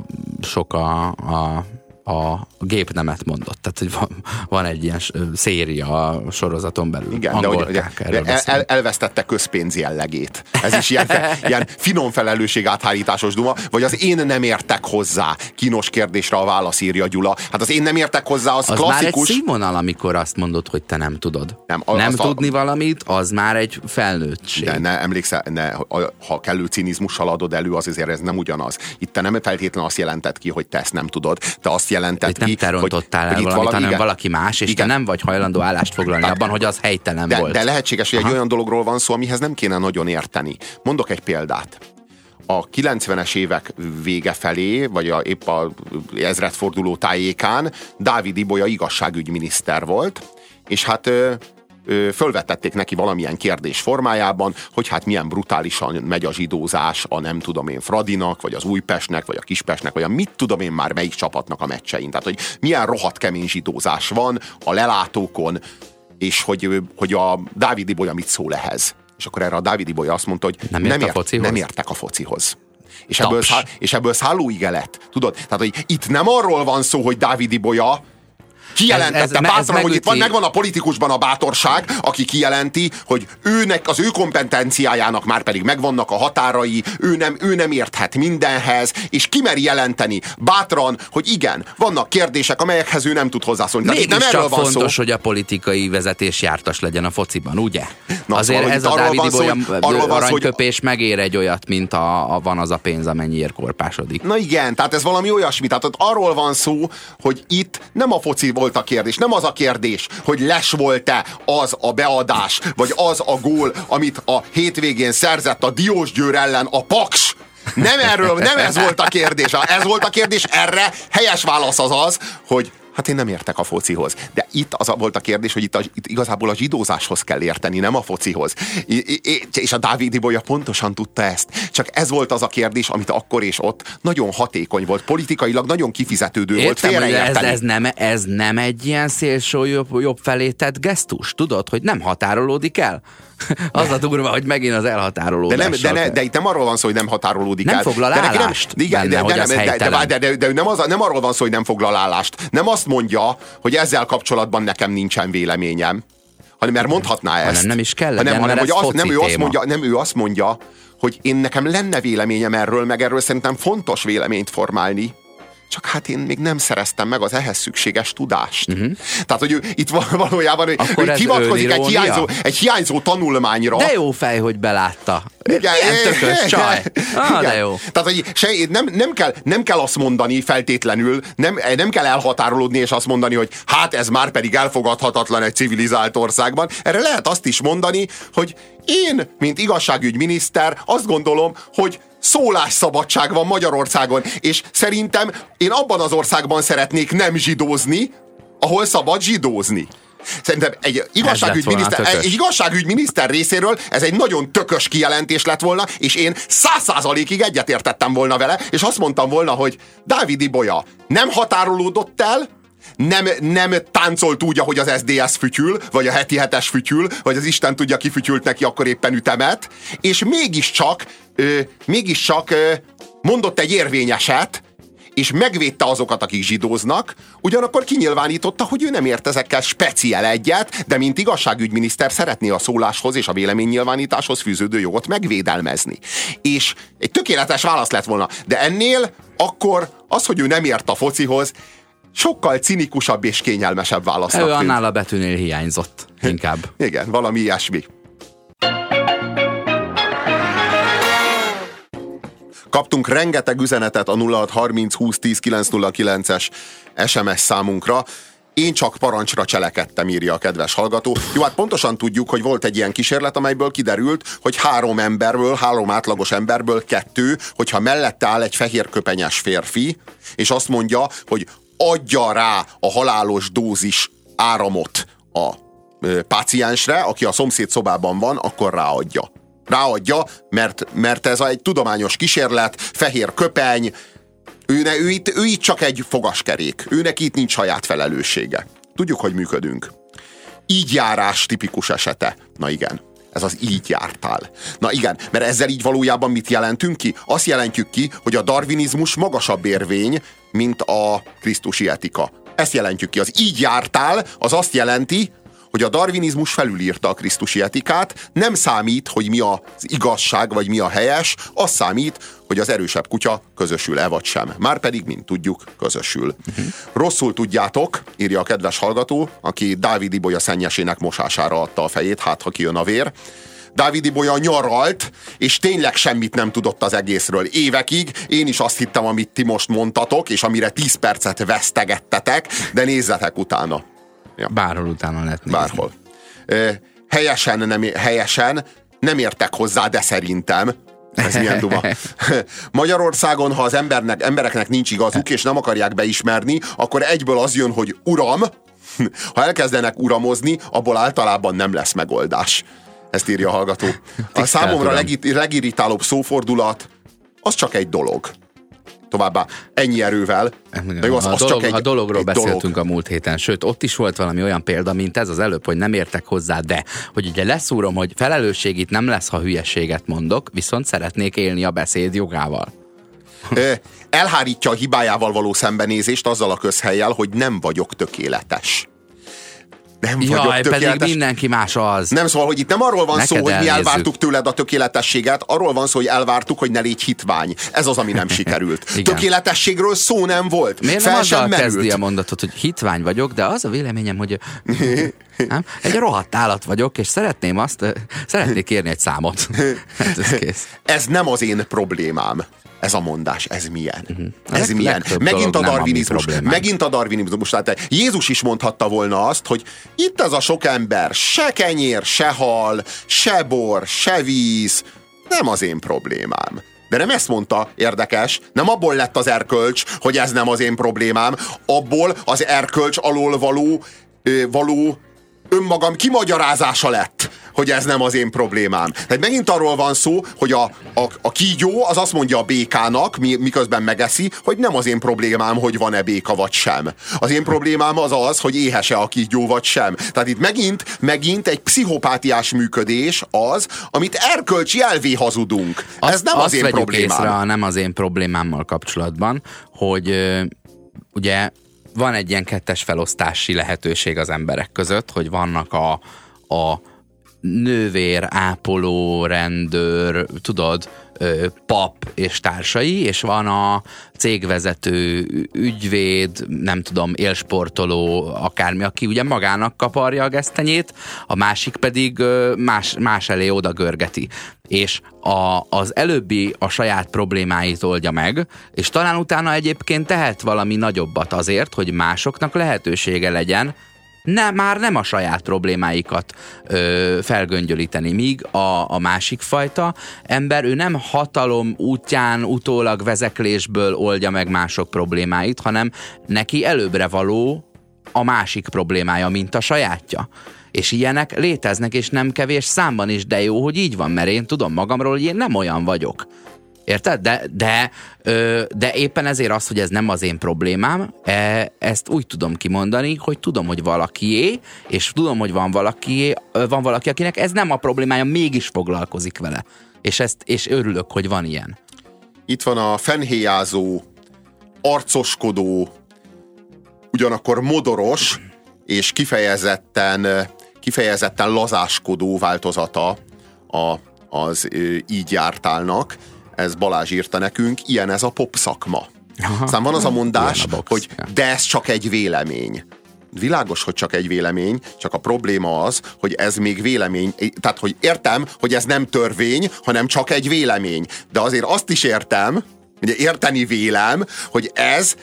sok a, a, a gépnemet mondott. Tehát, hogy van, van egy ilyen széria a sorozaton belül. Igen, de hogy erről el, elvesztette közpénz jellegét. Ez is ilyen, ilyen finom felelősség áthárításos duma, vagy az én nem értek hozzá. Kínos kérdésre a válasz írja Gyula. Hát az én nem értek hozzá, az, Az már egy klasszikus. színvonal, amikor azt mondod, hogy te nem tudod. Nem, a- nem azt a- tudni valamit, az már egy felnőttség. De ne emlékszel, ne, ha, ha kellő cinizmussal adod elő, az azért ez nem ugyanaz. Itt te nem feltétlenül azt jelentett ki, hogy te ezt nem tudod. Te azt jelented Itt nem ki, te rontottál hogy, el hogy valamit, valami, hanem igen. valaki más, és Igen. te nem vagy hajlandó állást foglalni abban, hogy az helytelen de, volt. de lehetséges, hogy egy Aha. olyan dologról van szó, amihez nem kéne nagyon érteni. Mondok egy példát. A 90-es évek vége felé, vagy a, épp a ezredforduló tájékán Dávid Ibolya igazságügyminiszter volt, és hát fölvetették neki valamilyen kérdés formájában, hogy hát milyen brutálisan megy a zsidózás a nem tudom én Fradinak, vagy az Újpestnek, vagy a Kispestnek, vagy a mit tudom én már melyik csapatnak a meccsein. Tehát, hogy milyen rohadt kemény zsidózás van a lelátókon, és hogy, hogy a Dávid Ibolya mit szól ehhez. És akkor erre a Dávid Ibolya azt mondta, hogy nem, ért nem, a focihoz? nem értek a focihoz. És ebből, szá, és ebből szállóige lett. Tudod? Tehát, hogy itt nem arról van szó, hogy Dávid Ibolya kijelentette ez, ez, bátran, ez hogy itt van, megvan a politikusban a bátorság, aki kijelenti, hogy őnek, az ő kompetenciájának már pedig megvannak a határai, ő nem, ő nem érthet mindenhez, és kimeri jelenteni bátran, hogy igen, vannak kérdések, amelyekhez ő nem tud hozzászólni. Mégis nem erről van fontos, szó. hogy a politikai vezetés jártas legyen a fociban, ugye? Na, Azért szóval, ez a Dávid olyan aranyköpés hogy... megér egy olyat, mint a, a van az a pénz, amennyiért korpásodik. Na igen, tehát ez valami olyasmi, tehát arról van szó, hogy itt nem a foci volt a kérdés. Nem az a kérdés, hogy les volt-e az a beadás, vagy az a gól, amit a hétvégén szerzett a Diós Győr ellen a Paks. Nem erről, nem ez volt a kérdés. Ez volt a kérdés, erre helyes válasz az az, hogy Hát én nem értek a focihoz. De itt az volt a kérdés, hogy itt, a, itt igazából a zsidózáshoz kell érteni, nem a focihoz. I, I, és a Dávid Ibolya pontosan tudta ezt. Csak ez volt az a kérdés, amit akkor és ott nagyon hatékony volt, politikailag nagyon kifizetődő Értem, volt ez, ez, nem, ez nem egy ilyen szélső jobb, jobb felé tett gesztus, tudod, hogy nem határolódik el? az a durva, hogy megint az elhatárolódás. De, nem, de, ne, de itt nem arról van szó, hogy nem határolódik nem el. foglal de nem, benne, de, de, de, de, de, de, de, nem, az, nem arról van szó, hogy nem foglal állást. Nem azt mondja, hogy ezzel kapcsolatban nekem nincsen véleményem. Hanem mert mondhatná ezt. Hanem nem is kell hanem, hanem, hogy az, nem, ő azt mondja, nem ő azt mondja, hogy én nekem lenne véleményem erről, meg erről szerintem fontos véleményt formálni csak hát én még nem szereztem meg az ehhez szükséges tudást. Uh-huh. Tehát, hogy ő, itt valójában ő, ő hivatkozik egy hiányzó, egy hiányzó tanulmányra. De jó fej, hogy belátta. Igen, Milyen tökös csaj. Ah, de jó. Tehát, hogy se, nem, nem, kell, nem kell azt mondani feltétlenül, nem, nem kell elhatárolódni és azt mondani, hogy hát ez már pedig elfogadhatatlan egy civilizált országban. Erre lehet azt is mondani, hogy én, mint igazságügyminiszter azt gondolom, hogy szólásszabadság van Magyarországon, és szerintem én abban az országban szeretnék nem zsidózni, ahol szabad zsidózni. Szerintem egy igazságügyminiszter, egy igazságügyminiszter részéről ez egy nagyon tökös kijelentés lett volna, és én száz százalékig egyetértettem volna vele, és azt mondtam volna, hogy Dávid Ibolya nem határolódott el, nem, nem táncolt úgy, ahogy az SDS fütyül, vagy a heti hetes fütyül, vagy az Isten tudja, ki fütyült neki akkor éppen ütemet, és mégiscsak, ö, mégiscsak ö, mondott egy érvényeset, és megvédte azokat, akik zsidóznak, ugyanakkor kinyilvánította, hogy ő nem ért ezekkel speciál egyet, de mint igazságügyminiszter szeretné a szóláshoz és a véleménynyilvánításhoz fűződő jogot megvédelmezni. És egy tökéletes válasz lett volna, de ennél akkor az, hogy ő nem ért a focihoz, sokkal cinikusabb és kényelmesebb válasz. Ő annál a betűnél hiányzott inkább. Igen, valami ilyesmi. Kaptunk rengeteg üzenetet a 0630 20 10 909-es SMS számunkra. Én csak parancsra cselekedtem, írja a kedves hallgató. Jó, hát pontosan tudjuk, hogy volt egy ilyen kísérlet, amelyből kiderült, hogy három emberből, három átlagos emberből kettő, hogyha mellette áll egy fehér köpenyes férfi, és azt mondja, hogy adja rá a halálos dózis áramot a páciensre, aki a szomszéd szobában van, akkor ráadja. Ráadja, mert, mert ez egy tudományos kísérlet, fehér köpeny, ő, ne, ő, itt, ő itt csak egy fogaskerék. Őnek itt nincs saját felelőssége. Tudjuk, hogy működünk. Így járás tipikus esete. Na igen, ez az így jártál. Na igen, mert ezzel így valójában mit jelentünk ki? Azt jelentjük ki, hogy a darwinizmus magasabb érvény, mint a krisztusi etika. Ezt jelentjük ki. Az így jártál, az azt jelenti, hogy a darwinizmus felülírta a krisztusi etikát, nem számít, hogy mi az igazság, vagy mi a helyes, az számít, hogy az erősebb kutya közösül-e vagy sem. Márpedig, mint tudjuk, közösül. Uh-huh. Rosszul tudjátok, írja a kedves hallgató, aki Dávid Ibolya szennyesének mosására adta a fejét, hát ha kijön a vér. Dávid Ibolya nyaralt, és tényleg semmit nem tudott az egészről. Évekig én is azt hittem, amit ti most mondtatok, és amire 10 percet vesztegettetek, de nézzetek utána. Ja. Bárhol utána lehet nézni. Bárhol. helyesen nem, helyesen nem értek hozzá, de szerintem ez milyen duma. Magyarországon, ha az embernek, embereknek nincs igazuk, és nem akarják beismerni, akkor egyből az jön, hogy uram, Ha elkezdenek uramozni, abból általában nem lesz megoldás. Ezt írja a hallgató. A számomra legit, legirritálóbb szófordulat, az csak egy dolog. Továbbá ennyi erővel. De jó, az, a, az dolog, csak egy, a dologról egy beszéltünk dolog. a múlt héten, sőt, ott is volt valami olyan példa, mint ez az előbb, hogy nem értek hozzá, de hogy ugye leszúrom, hogy felelősség itt nem lesz, ha hülyeséget mondok, viszont szeretnék élni a beszéd jogával. Elhárítja a hibájával való szembenézést azzal a közhelyjel, hogy nem vagyok tökéletes nem vagyok Jaj, tökéletes. pedig mindenki más az. Nem, szóval, hogy itt nem arról van Neked szó, hogy mi elvártuk tőled a tökéletességet, arról van szó, hogy elvártuk, hogy ne légy hitvány. Ez az, ami nem sikerült. Tökéletességről szó nem volt. Miért Fel nem azzal kezdi a mondatot, hogy hitvány vagyok, de az a véleményem, hogy nem? egy rohadt állat vagyok, és szeretném azt, szeretnék kérni egy számot. Hát ez, kész. ez nem az én problémám ez a mondás, ez milyen? Uh-huh. Ez leg, milyen? Megint a darwinizmus. Megint a darwinizmus. Tehát Jézus is mondhatta volna azt, hogy itt ez a sok ember, se kenyér, se hal, se bor, se víz, nem az én problémám. De nem ezt mondta, érdekes, nem abból lett az erkölcs, hogy ez nem az én problémám, abból az erkölcs alól való, való önmagam kimagyarázása lett, hogy ez nem az én problémám. Tehát megint arról van szó, hogy a, a, a kígyó az azt mondja a békának, mi, miközben megeszi, hogy nem az én problémám, hogy van-e béka vagy sem. Az én problémám az az, hogy éhese a kígyó vagy sem. Tehát itt megint, megint egy pszichopátiás működés az, amit erkölcsi elvé hazudunk. Azt, ez nem az én problémám. Észre a nem az én problémámmal kapcsolatban, hogy ugye van egy ilyen kettes felosztási lehetőség az emberek között, hogy vannak a, a nővér, ápoló, rendőr, tudod, pap és társai, és van a cégvezető, ügyvéd, nem tudom, élsportoló, akármi, aki ugye magának kaparja a gesztenyét, a másik pedig más, más elé oda görgeti. És a, az előbbi a saját problémáit oldja meg, és talán utána egyébként tehet valami nagyobbat azért, hogy másoknak lehetősége legyen ne, már nem a saját problémáikat ö, felgöngyölíteni, míg a, a másik fajta ember, ő nem hatalom útján, utólag vezeklésből oldja meg mások problémáit, hanem neki előbbre való a másik problémája, mint a sajátja. És ilyenek léteznek, és nem kevés számban is, de jó, hogy így van, mert én tudom magamról, hogy én nem olyan vagyok. Érted? De, de, de éppen ezért az, hogy ez nem az én problémám, e, ezt úgy tudom kimondani, hogy tudom, hogy valakié, és tudom, hogy van valaki, van valaki, akinek ez nem a problémája, mégis foglalkozik vele. És, ezt, és örülök, hogy van ilyen. Itt van a fenhéjázó, arcoskodó, ugyanakkor modoros, és kifejezetten, kifejezetten lazáskodó változata a, az így jártálnak ez Balázs írta nekünk, ilyen ez a pop szakma. Aha. Aztán van az a mondás, a hogy de ez csak egy vélemény. Világos, hogy csak egy vélemény, csak a probléma az, hogy ez még vélemény. Tehát, hogy értem, hogy ez nem törvény, hanem csak egy vélemény. De azért azt is értem, ugye érteni vélem, hogy ez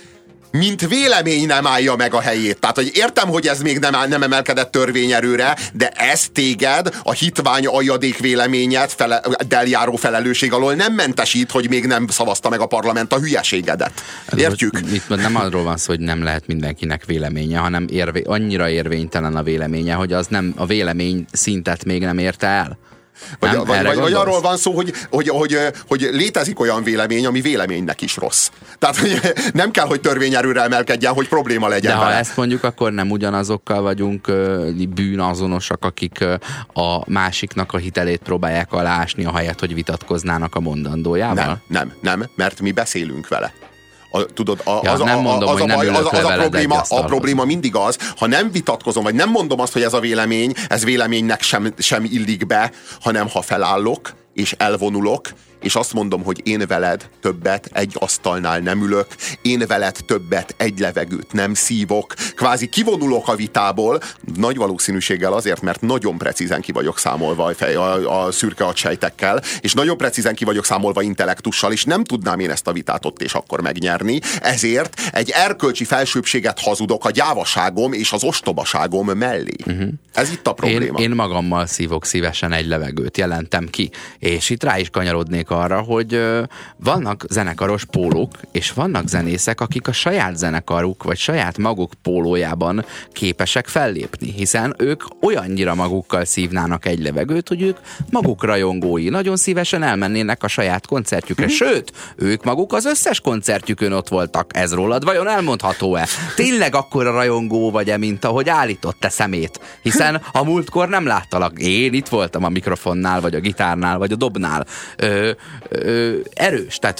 mint vélemény nem állja meg a helyét. Tehát, hogy értem, hogy ez még nem, nem emelkedett törvényerőre, de ez téged a hitvány aljadék véleményet fele, deljáró felelősség alól nem mentesít, hogy még nem szavazta meg a parlament a hülyeségedet. Értjük? Itt nem arról van szó, hogy nem lehet mindenkinek véleménye, hanem érvé, annyira érvénytelen a véleménye, hogy az nem a vélemény szintet még nem érte el. Vagy, nem, vagy, vagy, vagy arról van szó, hogy, hogy, hogy, hogy létezik olyan vélemény, ami véleménynek is rossz. Tehát hogy nem kell, hogy törvényerőre emelkedjen, hogy probléma legyen De vele. ha ezt mondjuk, akkor nem ugyanazokkal vagyunk bűnazonosak, akik a másiknak a hitelét próbálják alásni, a helyet, hogy vitatkoznának a mondandójával? Nem, nem, nem, mert mi beszélünk vele. A, tudod, a, ja, az, nem mondom, a, az, hogy nem az, az a probléma, a probléma mindig az, ha nem vitatkozom, vagy nem mondom azt, hogy ez a vélemény, ez véleménynek sem, sem illik be, hanem ha felállok, és elvonulok, és azt mondom, hogy én veled többet egy asztalnál nem ülök, én veled többet egy levegőt nem szívok, kvázi kivonulok a vitából, nagy valószínűséggel azért, mert nagyon precízen ki vagyok számolva a, fej, a, a szürke agysejtekkel, és nagyon precízen ki vagyok számolva intellektussal, és nem tudnám én ezt a vitát ott és akkor megnyerni, ezért egy erkölcsi felsőbséget hazudok a gyávaságom és az ostobaságom mellé. Uh-huh. Ez itt a probléma. Én, én magammal szívok szívesen egy levegőt, jelentem ki, és itt rá is kanyarodnék emlékszik arra, hogy vannak zenekaros pólók, és vannak zenészek, akik a saját zenekaruk, vagy saját maguk pólójában képesek fellépni, hiszen ők olyannyira magukkal szívnának egy levegőt, hogy ők maguk rajongói, nagyon szívesen elmennének a saját koncertjükre. Mhm. Sőt, ők maguk az összes koncertjükön ott voltak. Ez rólad vajon elmondható-e? Tényleg akkora rajongó vagy-e, mint ahogy állított te szemét? Hiszen a múltkor nem láttalak. Én itt voltam a mikrofonnál, vagy a gitárnál, vagy a dobnál. Ö, erős. Tehát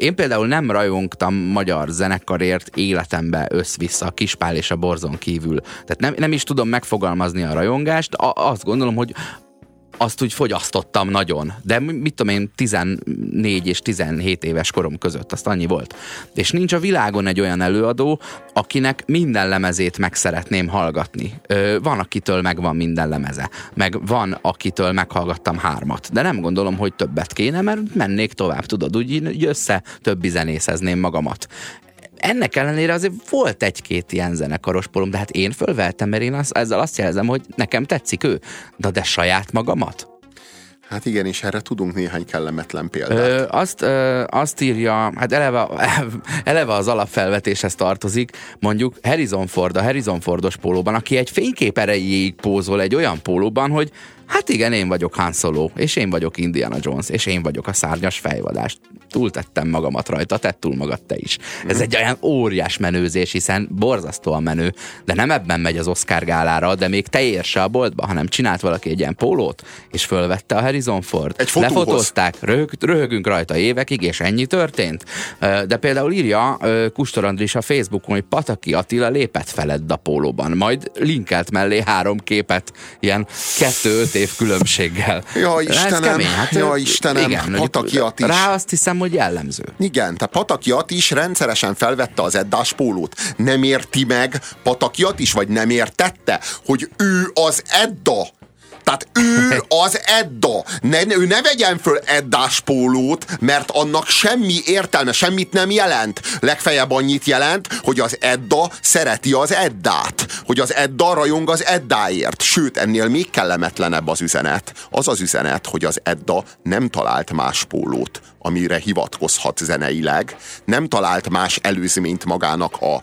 én például nem rajongtam magyar zenekarért életembe össz-vissza a Kispál és a Borzon kívül. Tehát nem, nem is tudom megfogalmazni a rajongást. A, azt gondolom, hogy azt úgy fogyasztottam nagyon. De mi- mit tudom én, 14 és 17 éves korom között, azt annyi volt. És nincs a világon egy olyan előadó, akinek minden lemezét meg szeretném hallgatni. Ö, van, akitől megvan minden lemeze. Meg van, akitől meghallgattam hármat. De nem gondolom, hogy többet kéne, mert mennék tovább, tudod, úgy össze többi zenészezném magamat. Ennek ellenére azért volt egy-két ilyen zenekaros polom, de hát én fölveltem, mert én az, ezzel azt jelzem, hogy nekem tetszik ő. De, de saját magamat? Hát igen, és erre tudunk néhány kellemetlen példát. Ö, azt, ö, azt írja, hát eleve, eleve az alapfelvetéshez tartozik, mondjuk Harrison Ford, a Harrison Fordos pólóban, aki egy fénykép erejéig pózol egy olyan pólóban, hogy hát igen, én vagyok Han Solo, és én vagyok Indiana Jones, és én vagyok a szárnyas fejvadást. Túltettem magamat rajta, tett túl magad te is. Ez egy olyan óriás menőzés, hiszen borzasztóan menő, de nem ebben megy az Oscar gálára, de még te érse a boltba, hanem csinált valaki egy ilyen pólót, és fölvette a Harrison Ford. Egy fotóhoz. Lefotózták, röhög, röhögünk rajta évekig, és ennyi történt. De például írja Kustor Andris a Facebookon, hogy Pataki Attila lépett feled a pólóban, majd linkelt mellé három képet, ilyen kettő-öt év különbséggel. Ja, Istenem, kemény, hát, ja, Istenem, Pataki Atti is. Rá azt hiszem, hogy jellemző. Igen, tehát Patakiat is rendszeresen felvette az Eddás pólót. Nem érti meg Patakiat is, vagy nem értette, hogy ő az Edda. Tehát ő az Edda. Ne, ő ne vegyen föl Eddás pólót, mert annak semmi értelme, semmit nem jelent. Legfeljebb annyit jelent, hogy az Edda szereti az Eddát. Hogy az Edda rajong az Eddáért. Sőt, ennél még kellemetlenebb az üzenet. Az az üzenet, hogy az Edda nem talált más pólót, amire hivatkozhat zeneileg. Nem talált más előzményt magának a,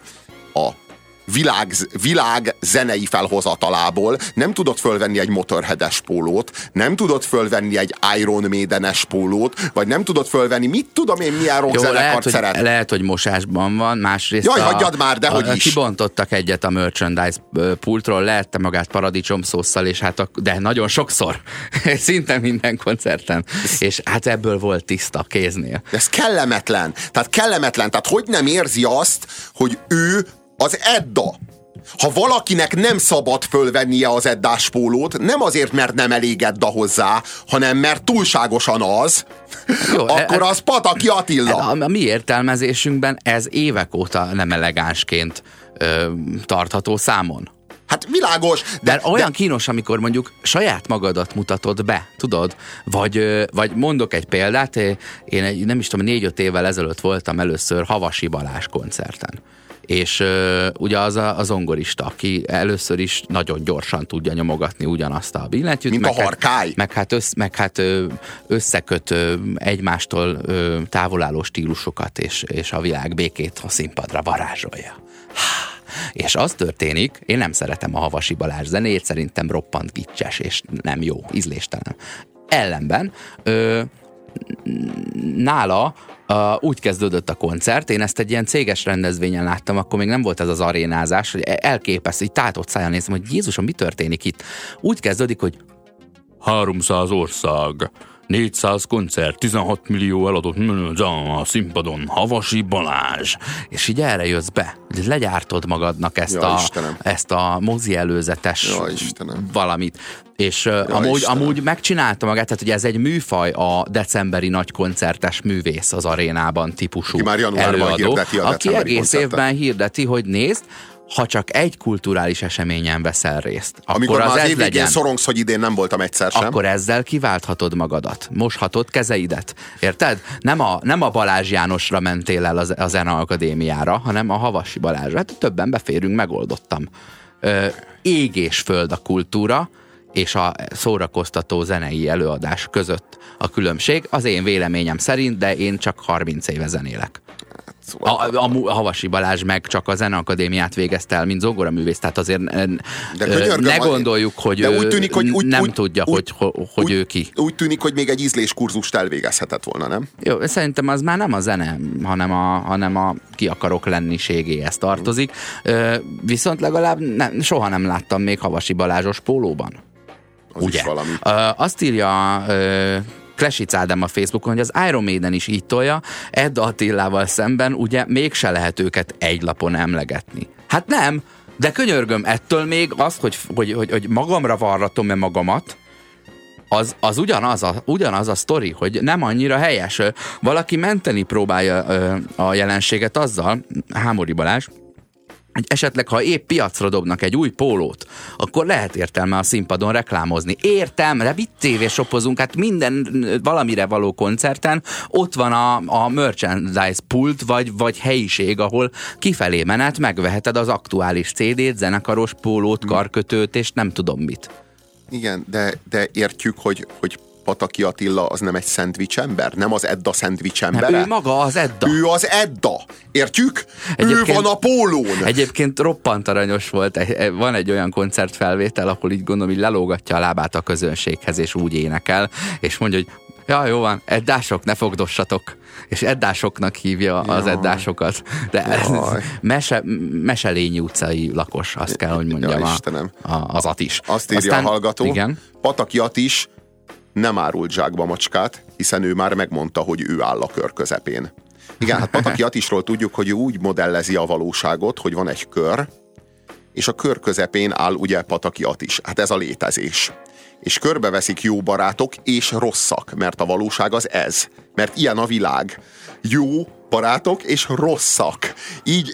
a világ, világ zenei felhozatalából nem tudott fölvenni egy motorhedes pólót, nem tudott fölvenni egy Iron Maiden-es pólót, vagy nem tudott fölvenni, mit tudom én, milyen Jó, rockzenekart lehet hogy, szeret. lehet, hogy mosásban van, másrészt Jaj, a, hagyjad már, de hogy is. Kibontottak egyet a merchandise pultról, lehette magát paradicsom szószal, és hát a, de nagyon sokszor, szinte minden koncerten, és hát ebből volt tiszta kéznél. Ez kellemetlen. Tehát kellemetlen. Tehát hogy nem érzi azt, hogy ő az Edda. Ha valakinek nem szabad fölvennie az Eddás pólót, nem azért, mert nem elég Edda hozzá, hanem mert túlságosan az, Jó, akkor e- az Pataki Attila. A, a mi értelmezésünkben ez évek óta nem elegánsként ö, tartható számon. Hát világos, De, de, de olyan kínos, amikor mondjuk saját magadat mutatod be, tudod? Vagy, vagy mondok egy példát, én egy, nem is tudom, négy-öt évvel ezelőtt voltam először Havasi Balázs koncerten. És ö, ugye az a, az zongorista, aki először is nagyon gyorsan tudja nyomogatni ugyanazt a billentyűt. Mint a meg hát- harkály. Meg hát, össz, meg hát ö, összeköt ö, egymástól ö, távolálló stílusokat, és, és a világ békét a színpadra varázsolja. És az történik, én nem szeretem a Havasi Balázs zenét, szerintem roppant gicses, és nem jó, ízléstelen. Ellenben ö, nála Uh, úgy kezdődött a koncert, én ezt egy ilyen céges rendezvényen láttam, akkor még nem volt ez az arénázás, hogy elképesztő, hogy tátott száján néztem, hogy Jézusom, mi történik itt? Úgy kezdődik, hogy 300 ország, 400 koncert, 16 millió eladott a színpadon, Havasi Balázs. És így erre jössz be, hogy legyártod magadnak ezt, Ja, a, Istenem. ezt a mozi előzetes Ja, Istenem. valamit. És ja, amúgy, Istenem. amúgy megcsinálta magát, tehát ugye ez egy műfaj a decemberi nagy koncertes művész az arénában típusú Aki már januárban előadó, aki egész koncertet. évben hirdeti, hogy nézd, ha csak egy kulturális eseményen veszel részt, akkor Amikor az már az ez legyen szorongsz, hogy idén nem voltam egyszer sem. akkor ezzel kiválthatod magadat. Moshatod kezeidet. Érted? Nem a, nem a Balázs Jánosra mentél el az, a Zene Akadémiára, hanem a Havasi Balázsra. Hát többen beférünk, megoldottam. Ö, ég és föld a kultúra, és a szórakoztató zenei előadás között a különbség. Az én véleményem szerint, de én csak 30 éve zenélek. A, a, a Havasi Balázs meg csak a Zeneakadémiát végezte el, mint zongoraművész, tehát azért de könyörgöm, ne gondoljuk, hogy de úgy tűnik, hogy úgy, nem úgy, tudja, úgy, hogy, hogy úgy, ő ki. Úgy tűnik, hogy még egy ízléskurzust elvégezhetett volna, nem? Jó, szerintem az már nem a zene, hanem a, hanem a ki akarok lenniségéhez tartozik. Viszont legalább nem, soha nem láttam még Havasi Balázsos pólóban. Az Ugye? is valami. Azt írja Klesic Ádám a Facebookon, hogy az Iron Maiden is így tolja, Ed Attilával szemben ugye mégse lehet őket egy lapon emlegetni. Hát nem, de könyörgöm, ettől még az, hogy, hogy, hogy, hogy magamra varratom-e magamat, az, az ugyanaz, a, ugyanaz a sztori, hogy nem annyira helyes. Valaki menteni próbálja a jelenséget azzal, Hámori Balázs, hogy esetleg, ha épp piacra dobnak egy új pólót, akkor lehet értelme a színpadon reklámozni. Értem, de mit tévésopozunk, hát minden valamire való koncerten ott van a, a merchandise pult, vagy, vagy helyiség, ahol kifelé menet megveheted az aktuális CD-t, zenekaros pólót, karkötőt, és nem tudom mit. Igen, de, de értjük, hogy, hogy Pataki Attila az nem egy szendvics ember? Nem az Edda szendvics embere? Nem, ő maga az Edda. Ő az Edda. Értjük? Egyébként, ő van a pólón. Egyébként roppant aranyos volt. Van egy olyan koncertfelvétel, ahol így gondolom, hogy lelógatja a lábát a közönséghez, és úgy énekel, és mondja, hogy ja, jó van, eddások, ne fogdossatok. És eddásoknak hívja Jaj. az eddásokat. De ez mese, Meselényi utcai lakos, azt kell, hogy mondjam. Ja, Istenem. A, az Atis. Azt írja Aztán, a hallgató. Igen. Pataki Atis nem árult zsákba macskát, hiszen ő már megmondta, hogy ő áll a kör közepén. Igen, hát Pataki Atisról tudjuk, hogy ő úgy modellezi a valóságot, hogy van egy kör, és a kör közepén áll ugye Pataki Atis. Hát ez a létezés. És körbeveszik jó barátok és rosszak, mert a valóság az ez. Mert ilyen a világ. Jó barátok és rosszak. Így,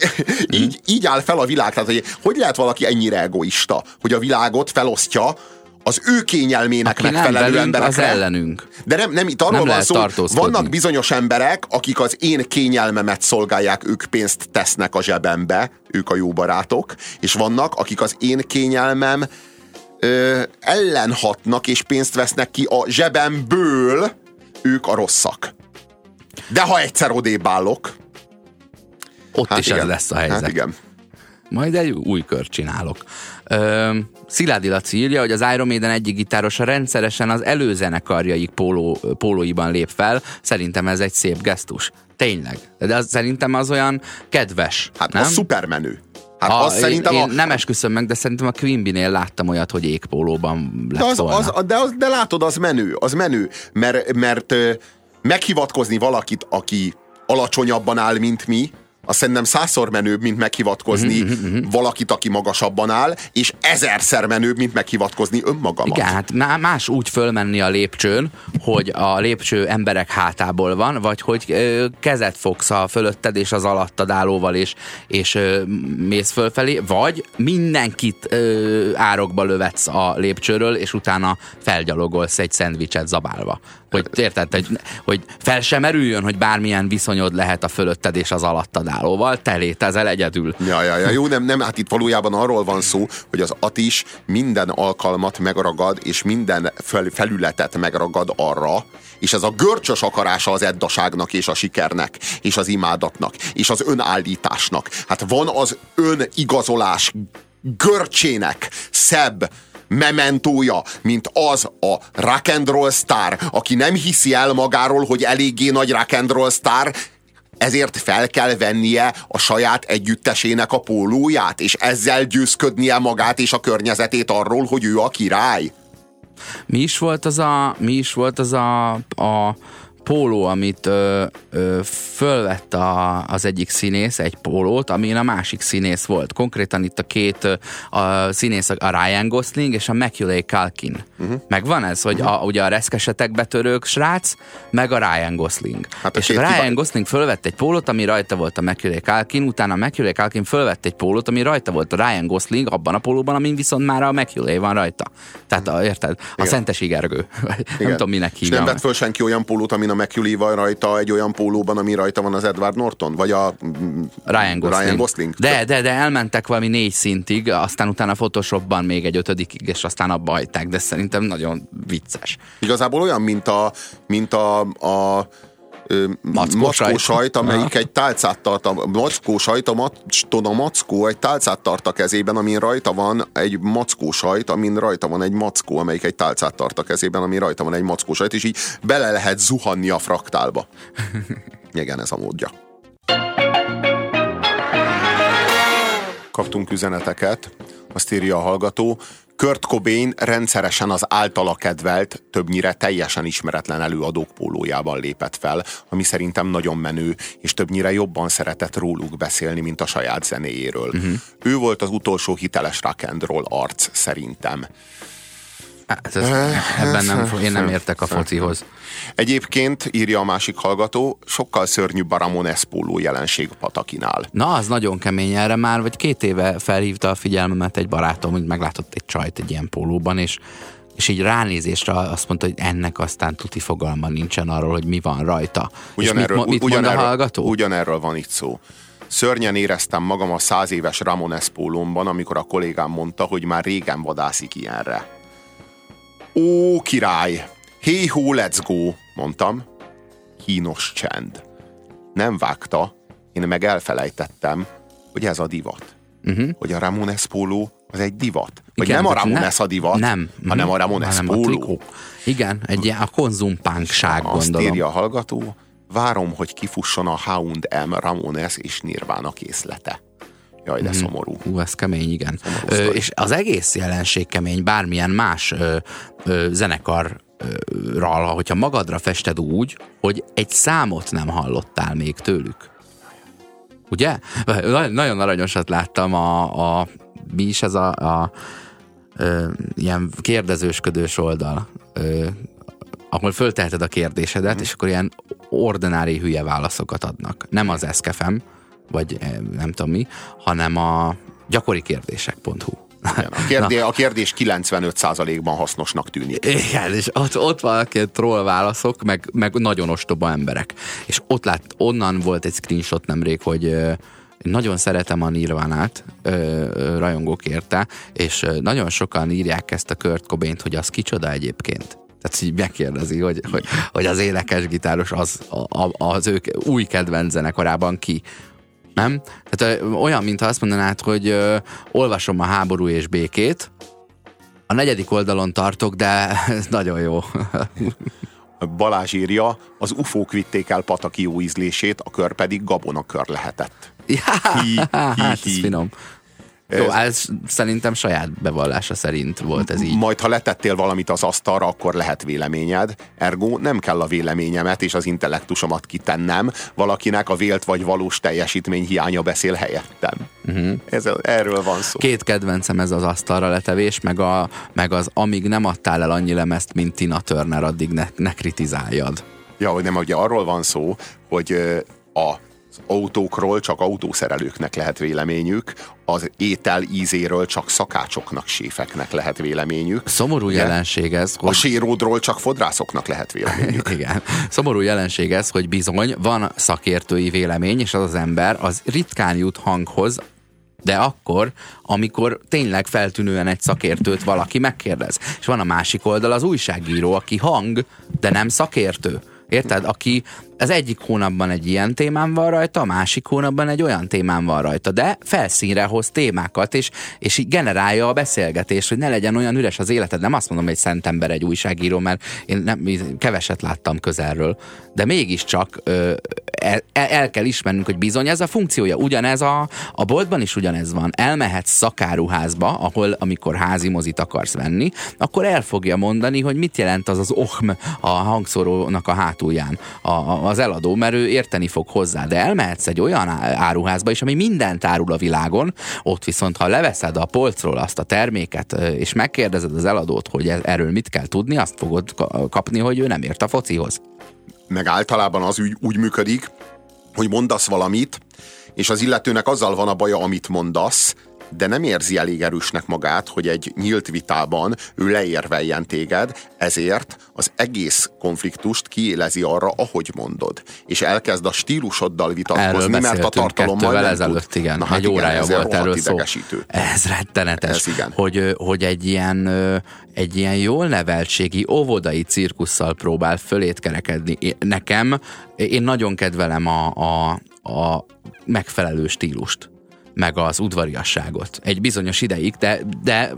így, így áll fel a világ. Tehát, hogy, hogy lehet valaki ennyire egoista, hogy a világot felosztja az ő kényelmének Aki megfelelő nem emberekre. az ellenünk. De nem, nem itt arról nem van szó, vannak bizonyos emberek, akik az én kényelmemet szolgálják, ők pénzt tesznek a zsebembe, ők a jó barátok, és vannak, akik az én kényelmem ö, ellenhatnak és pénzt vesznek ki a zsebemből, ők a rosszak. De ha egyszer odébb állok, ott hát is igen. ez lesz a helyzet. Hát igen. Majd egy új kört csinálok. Sziládi Laci írja, hogy az Iron Maiden egyik gitárosa rendszeresen az előzenekarjaik póló, pólóiban lép fel. Szerintem ez egy szép gesztus. Tényleg. De az, szerintem az olyan kedves. Hát nem? az szupermenő. Hát a, az szerintem én a... nem esküszöm meg, de szerintem a Quimby-nél láttam olyat, hogy égpólóban lett de, az, volna. Az, de, az, de látod, az menő, az menő, mert, mert meghivatkozni valakit, aki alacsonyabban áll, mint mi, azt szerintem százszor menőbb, mint meghivatkozni mm-hmm. valakit, aki magasabban áll, és ezerszer menőbb, mint meghivatkozni önmagamat. Igen, hát más úgy fölmenni a lépcsőn, hogy a lépcső emberek hátából van, vagy hogy ö, kezet fogsz a fölötted és az alattad állóval, és, és ö, mész fölfelé, vagy mindenkit ö, árokba lövetsz a lépcsőről, és utána felgyalogolsz egy szendvicset zabálva. Hogy érted, hogy, hogy fel sem erüljön, hogy bármilyen viszonyod lehet a fölötted és az alattad állóval, te létezel egyedül. Ja, ja, ja, jó, nem, nem, hát itt valójában arról van szó, hogy az Atis minden alkalmat megragad, és minden fel, felületet megragad arra, és ez a görcsös akarása az eddaságnak és a sikernek, és az imádatnak, és az önállításnak. Hát van az önigazolás görcsének szebb, mementója, mint az a rock and sztár, aki nem hiszi el magáról, hogy eléggé nagy rock and sztár, ezért fel kell vennie a saját együttesének a pólóját, és ezzel győzködnie magát és a környezetét arról, hogy ő a király. Mi is volt az a, mi is volt az a, a póló, amit ö, ö, fölvett a, az egyik színész, egy pólót, amin a másik színész volt. Konkrétan itt a két a színész, a Ryan Gosling és a Macaulay Culkin. Uh-huh. Megvan ez, hogy uh-huh. a, ugye a reszkesetek betörők srác, meg a Ryan Gosling. Hát és a Ryan kiva... Gosling fölvett egy pólót, ami rajta volt a Macaulay Culkin, utána a Macaulay Culkin fölvett egy pólót, ami rajta volt a Ryan Gosling abban a pólóban, amin viszont már a Macaulay van rajta. Tehát a, érted? A Igen. Szentes Igergő. nem tudom, minek hívja. És nem vett föl senki olyan pólót, amin Angelina McCulley van rajta egy olyan pólóban, ami rajta van az Edward Norton? Vagy a Ryan Gosling. Ryan Gosling? De, de, de elmentek valami négy szintig, aztán utána Photoshopban még egy ötödikig, és aztán abba hagyták, de szerintem nagyon vicces. Igazából olyan, mint a, mint a, a mackó, mackó sajt, amelyik egy tálcát tart, a mackó sajt, a, macton a mackó egy tálcát tart a kezében, amin rajta van egy mackó sajt, amin rajta van egy mackó, amelyik egy tálcát tart a kezében, amin rajta van egy mackó sajt, és így bele lehet zuhanni a fraktálba. Igen, ez a módja. Kaptunk üzeneteket, azt írja a hallgató, Kurt Cobain rendszeresen az általa kedvelt, többnyire teljesen ismeretlen előadók pólójában lépett fel, ami szerintem nagyon menő, és többnyire jobban szeretett róluk beszélni, mint a saját zenéjéről. Uh-huh. Ő volt az utolsó hiteles rock and roll arc, szerintem. Hát ez, ebben nem, én nem értek a focihoz. Egyébként, írja a másik hallgató, sokkal szörnyűbb a Ramon Espóló jelenség Patakinál. Na, az nagyon kemény erre már, vagy két éve felhívta a figyelmemet egy barátom, hogy meglátott egy csajt egy ilyen pólóban, és és így ránézésre azt mondta, hogy ennek aztán tuti fogalma nincsen arról, hogy mi van rajta. Ugyanerről, és mit, mit ugyanerről, mond a hallgató? Ugyanerről van itt szó. Szörnyen éreztem magam a száz éves Ramones pólómban, amikor a kollégám mondta, hogy már régen vadászik ilyenre. Ó, király! Hey ho, let's go! mondtam. Kínos csend. Nem vágta, én meg elfelejtettem, hogy ez a divat. Uh-huh. Hogy a Ramones póló az egy divat. Vagy Igen, nem a Ramones ne, a divat, nem, hanem a Ramones hanem póló. A Igen, egy ilyen a konzumpánkság Azt gondolom. írja a hallgató, várom, hogy kifusson a Hound M Ramones és Nirvana készlete. Jaj, de mm. szomorú. Hú, ez kemény, igen. Ö, és az egész jelenség kemény, bármilyen más ö, ö, zenekar hogyha magadra fested úgy, hogy egy számot nem hallottál még tőlük. Ugye? Nagyon aranyosat láttam a, a mi is ez a, a ö, ilyen kérdezősködős oldal, ö, ahol fölteheted a kérdésedet, mm. és akkor ilyen ordinári hülye válaszokat adnak. Nem az eszkefem, vagy eh, nem tudom mi, hanem a gyakorikérdések.hu. A, kérdés, a kérdés 95%-ban hasznosnak tűnik. Igen, és ott, ott valaki troll válaszok, meg, meg nagyon ostoba emberek. És ott lát, onnan volt egy screenshot nemrég, hogy nagyon szeretem a Nirvánát, rajongók érte, és nagyon sokan írják ezt a Kurt cobain hogy az kicsoda egyébként. Tehát így megkérdezi, hogy, hogy, hogy az énekes gitáros az, az ők új kedvenc zenekarában ki. Nem? Tehát olyan, mintha azt mondanád, hogy ö, olvasom a háború és békét, a negyedik oldalon tartok, de ez nagyon jó. Balázs írja, az ufók vitték el Pataki jó ízlését, a kör pedig gabonakör lehetett. Ja, hi, hi, hát, hi. finom. Jó, ez szerintem saját bevallása szerint volt ez így. Majd, ha letettél valamit az asztalra, akkor lehet véleményed. Ergo nem kell a véleményemet és az intellektusomat kitennem, valakinek a vélt vagy valós teljesítmény hiánya beszél helyettem. Uh-huh. Ez, erről van szó. Két kedvencem ez az asztalra letevés, meg, a, meg az amíg nem adtál el annyi lemezt, mint Tina Turner, addig ne, ne kritizáljad. Ja, hogy nem, ugye arról van szó, hogy a autókról csak autószerelőknek lehet véleményük, az étel ízéről csak szakácsoknak, séfeknek lehet véleményük. Szomorú Ugye? jelenség ez, hogy... A séródról csak fodrászoknak lehet véleményük. Igen. Szomorú jelenség ez, hogy bizony van szakértői vélemény, és az az ember az ritkán jut hanghoz, de akkor, amikor tényleg feltűnően egy szakértőt valaki megkérdez. És van a másik oldal az újságíró, aki hang, de nem szakértő. Érted? Aki az egyik hónapban egy ilyen témám van rajta, a másik hónapban egy olyan témám van rajta, de felszínre hoz témákat, és, és így generálja a beszélgetést, hogy ne legyen olyan üres az életed. Nem azt mondom, hogy szent ember egy újságíró, mert én nem, keveset láttam közelről, de mégiscsak ö, el, el kell ismernünk, hogy bizony ez a funkciója. Ugyanez a, a boltban is ugyanez van. Elmehetsz szakáruházba, ahol amikor házi mozit akarsz venni, akkor el fogja mondani, hogy mit jelent az az ohm a hangszórónak a hátulján. A, a, az eladó, mert ő érteni fog hozzá. De elmehetsz egy olyan áruházba is, ami mindent árul a világon, ott viszont ha leveszed a polcról azt a terméket, és megkérdezed az eladót, hogy e- erről mit kell tudni, azt fogod kapni, hogy ő nem ért a focihoz. Meg általában az úgy, úgy működik, hogy mondasz valamit, és az illetőnek azzal van a baja, amit mondasz, de nem érzi elég erősnek magát, hogy egy nyílt vitában ő leérveljen téged, ezért az egész konfliktust kiélezi arra, ahogy mondod. És elkezd a stílusoddal vitatkozni, mert a tartalommal nem ezelőtt, tud. igen. Na, hát egy igen, órája volt erről szó. Idegesítő. Ez rettenetes. Ez igen. Hogy, hogy egy ilyen egy ilyen jól neveltségi, óvodai cirkusszal próbál fölét kerekedni. Nekem, én nagyon kedvelem a, a, a megfelelő stílust meg az udvariasságot. Egy bizonyos ideig, de, de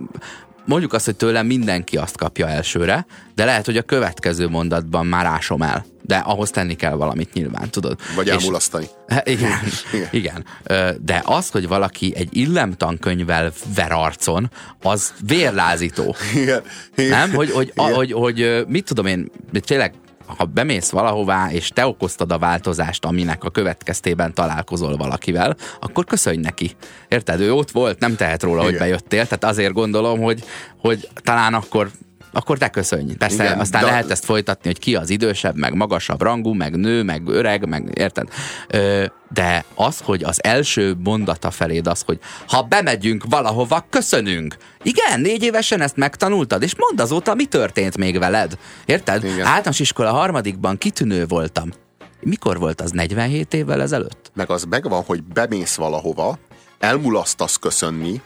mondjuk azt, hogy tőlem mindenki azt kapja elsőre, de lehet, hogy a következő mondatban már ásom el. De ahhoz tenni kell valamit nyilván, tudod. Vagy elmulasztani. Igen, igen. igen. De az, hogy valaki egy illemtankönyvvel ver arcon, az vérlázító. Igen. igen. Nem? Hogy, hogy, igen. hogy, hogy mit tudom én, tényleg ha bemész valahová, és te okoztad a változást, aminek a következtében találkozol valakivel, akkor köszönj neki. Érted? Ő ott volt, nem tehet róla, Igen. hogy bejöttél, tehát azért gondolom, hogy, hogy talán akkor akkor te köszönj. Persze Igen, aztán de... lehet ezt folytatni, hogy ki az idősebb, meg magasabb rangú, meg nő, meg öreg, meg érted? Ö, de az, hogy az első mondata feléd az, hogy ha bemegyünk valahova, köszönünk. Igen, négy évesen ezt megtanultad, és mondd azóta, mi történt még veled. Érted? Igen. Általános iskola harmadikban kitűnő voltam. Mikor volt az? 47 évvel ezelőtt? Meg az megvan, hogy bemész valahova, elmulasztasz köszönni,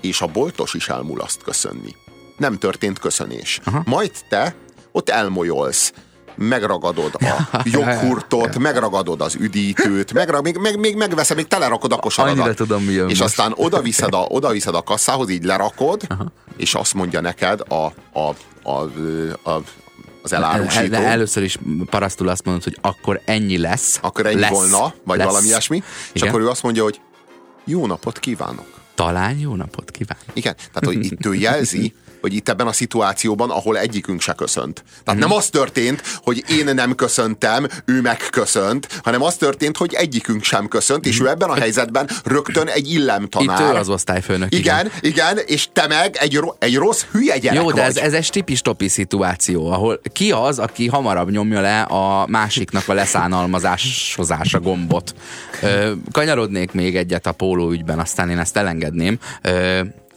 és a boltos is elmulaszt köszönni nem történt köszönés. Aha. Majd te ott elmolyolsz megragadod a joghurtot, megragadod az üdítőt, megra, még, még, még megveszed, még telerakod a kosaradat. Annyira tudom, mi És most. aztán oda viszed, a, oda viszed a kasszához, így lerakod, Aha. és azt mondja neked a, a, a, a az elárusító. El, először is parasztul azt mondod, hogy akkor ennyi lesz. Akkor ennyi lesz, volna, vagy lesz. valami ilyesmi. És Igen. akkor ő azt mondja, hogy jó napot kívánok. Talán jó napot kívánok. Igen, tehát hogy itt ő jelzi, hogy itt ebben a szituációban, ahol egyikünk se köszönt. Tehát mm. nem az történt, hogy én nem köszöntem, ő megköszönt, hanem az történt, hogy egyikünk sem köszönt, és ő ebben a helyzetben rögtön egy illemtanár. Itt ő az osztályfőnök. Igen, igen, igen és te meg egy, egy rossz hülye gyerek Jó, de vagy. ez, ez egy tipi-stopi szituáció, ahol ki az, aki hamarabb nyomja le a másiknak a leszánalmazáshozása gombot. Kanyarodnék még egyet a póló ügyben, aztán én ezt elengedném.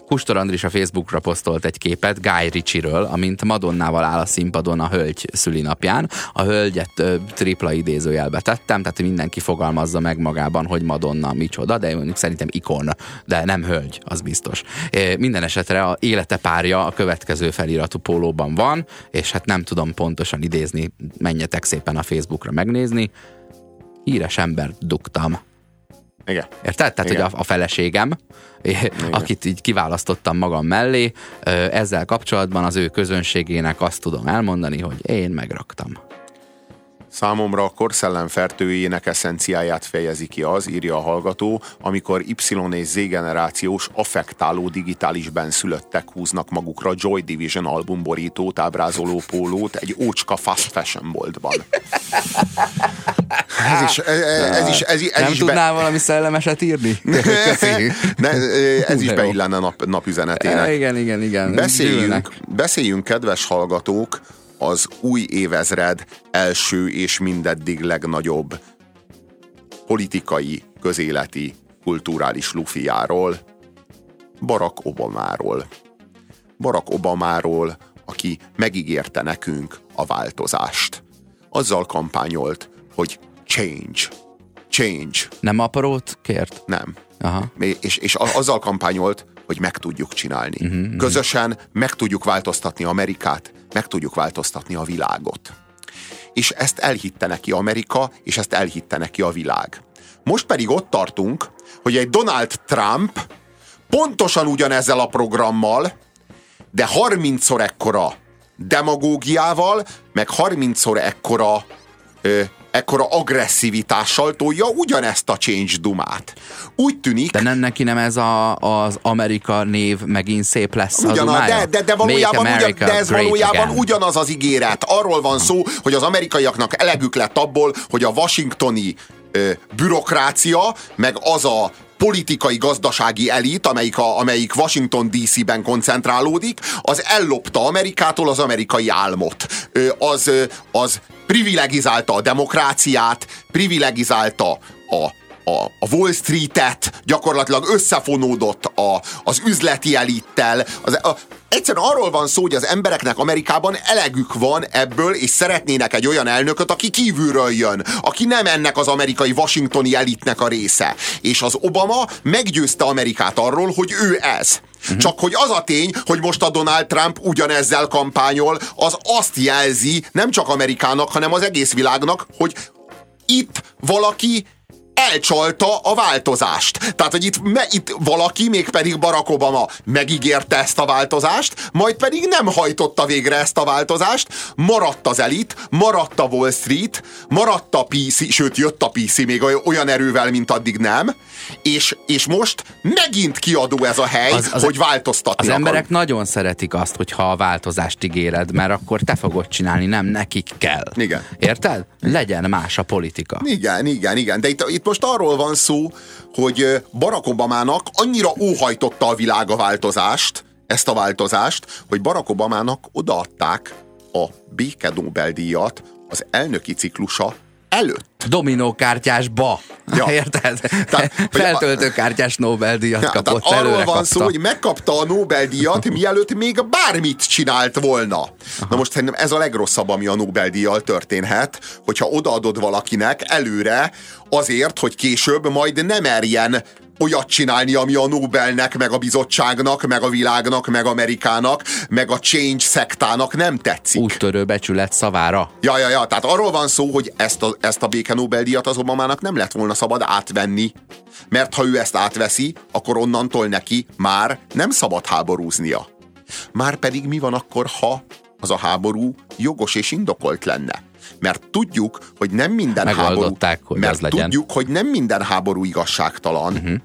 Kustor Andris a Facebookra posztolt egy képet Guy Ritchie-ről, amint Madonnával áll a színpadon a hölgy szülinapján. A hölgyet ö, tripla idézőjelbe tettem, tehát mindenki fogalmazza meg magában, hogy Madonna micsoda, de mondjuk szerintem ikon, de nem hölgy, az biztos. É, minden esetre a élete párja a következő feliratú pólóban van, és hát nem tudom pontosan idézni, menjetek szépen a Facebookra megnézni. Híres ember dugtam. Igen. Érted? Tehát, Igen. hogy a, a feleségem, Igen. akit így kiválasztottam magam mellé, ezzel kapcsolatban az ő közönségének azt tudom elmondani, hogy én megraktam. Számomra a korszellem fertőjének eszenciáját fejezi ki az, írja a hallgató, amikor Y és Z generációs affektáló digitális benszülöttek húznak magukra Joy Division albumborítót ábrázoló pólót egy ócska fast fashion boltban. Ez is, ez, ez is, ez, ez Nem is tudnál be... valami szellemeset írni? ne, ez is beillene nap, napüzenetének. Igen, igen, igen. Beszéljünk, beszéljünk, kedves hallgatók, az új évezred első és mindeddig legnagyobb politikai, közéleti, kulturális lufiáról, Barack Obamáról. Barack Obamáról, aki megígérte nekünk a változást. Azzal kampányolt, hogy change. Change. Nem aparót kért? Nem. Aha. És, és azzal kampányolt, hogy meg tudjuk csinálni. Uh-huh, Közösen meg tudjuk változtatni Amerikát, meg tudjuk változtatni a világot. És ezt elhitte neki Amerika, és ezt elhitte neki a világ. Most pedig ott tartunk, hogy egy Donald Trump pontosan ugyanezzel a programmal, de 30-szor ekkora demagógiával, meg 30-szor ekkora ö, ekkora agresszivitással tolja ugyanezt a change dumát. Úgy tűnik... De nem neki nem ez a, az Amerika név megint szép lesz Ugyanaz, a de, de, de, valójában ugyan, de ez valójában again. ugyanaz az ígéret. Arról van szó, hogy az amerikaiaknak elegük lett abból, hogy a washingtoni ö, bürokrácia, meg az a politikai gazdasági elit, amelyik, a, amelyik Washington DC-ben koncentrálódik, az ellopta Amerikától az amerikai álmot. Az, az privilegizálta a demokráciát, privilegizálta a a, a Wall Street-et, gyakorlatilag összefonódott a, az üzleti elittel. Az, a, egyszerűen arról van szó, hogy az embereknek Amerikában elegük van ebből, és szeretnének egy olyan elnököt, aki kívülről jön, aki nem ennek az amerikai washingtoni elitnek a része. És az Obama meggyőzte Amerikát arról, hogy ő ez. Uh-huh. Csak hogy az a tény, hogy most a Donald Trump ugyanezzel kampányol, az azt jelzi nem csak Amerikának, hanem az egész világnak, hogy itt valaki elcsalta a változást. Tehát, hogy itt, me, itt valaki, mégpedig Barack Obama megígérte ezt a változást, majd pedig nem hajtotta végre ezt a változást, maradt az elit, maradt a Wall Street, maradt a PC, sőt jött a PC még olyan erővel, mint addig nem, és, és most megint kiadó ez a hely, az, az, hogy változtatni Az akar. emberek nagyon szeretik azt, hogyha a változást ígéred, mert akkor te fogod csinálni, nem nekik kell. Igen. Érted? Legyen más a politika. Igen, igen, igen. De itt, itt most arról van szó, hogy Barack Obamának annyira óhajtotta a világ a változást, ezt a változást, hogy Barack Obamának odaadták a béke Nobel-díjat az elnöki ciklusa előtt. Dominókártyásba. Ja. Érted? Tehát, Feltöltőkártyás Nobel-díjat ja, kapott. Tehát arról van kapta. szó, hogy megkapta a Nobel-díjat, mielőtt még bármit csinált volna. Aha. Na most szerintem ez a legrosszabb, ami a Nobel-díjjal történhet, hogyha odaadod valakinek előre azért, hogy később majd nem merjen olyat csinálni, ami a Nobelnek, meg a bizottságnak, meg a világnak, meg Amerikának, meg a Change szektának nem tetszik. Úttörő becsület szavára. Ja, ja, ja, tehát arról van szó, hogy ezt a, ezt a béke Nobel-díjat az Obamának nem lett volna szabad átvenni. Mert ha ő ezt átveszi, akkor onnantól neki már nem szabad háborúznia. Már pedig mi van akkor, ha az a háború jogos és indokolt lenne? Mert tudjuk, hogy nem minden háború... hogy mert legyen. tudjuk, hogy nem minden háború igazságtalan, uh-huh.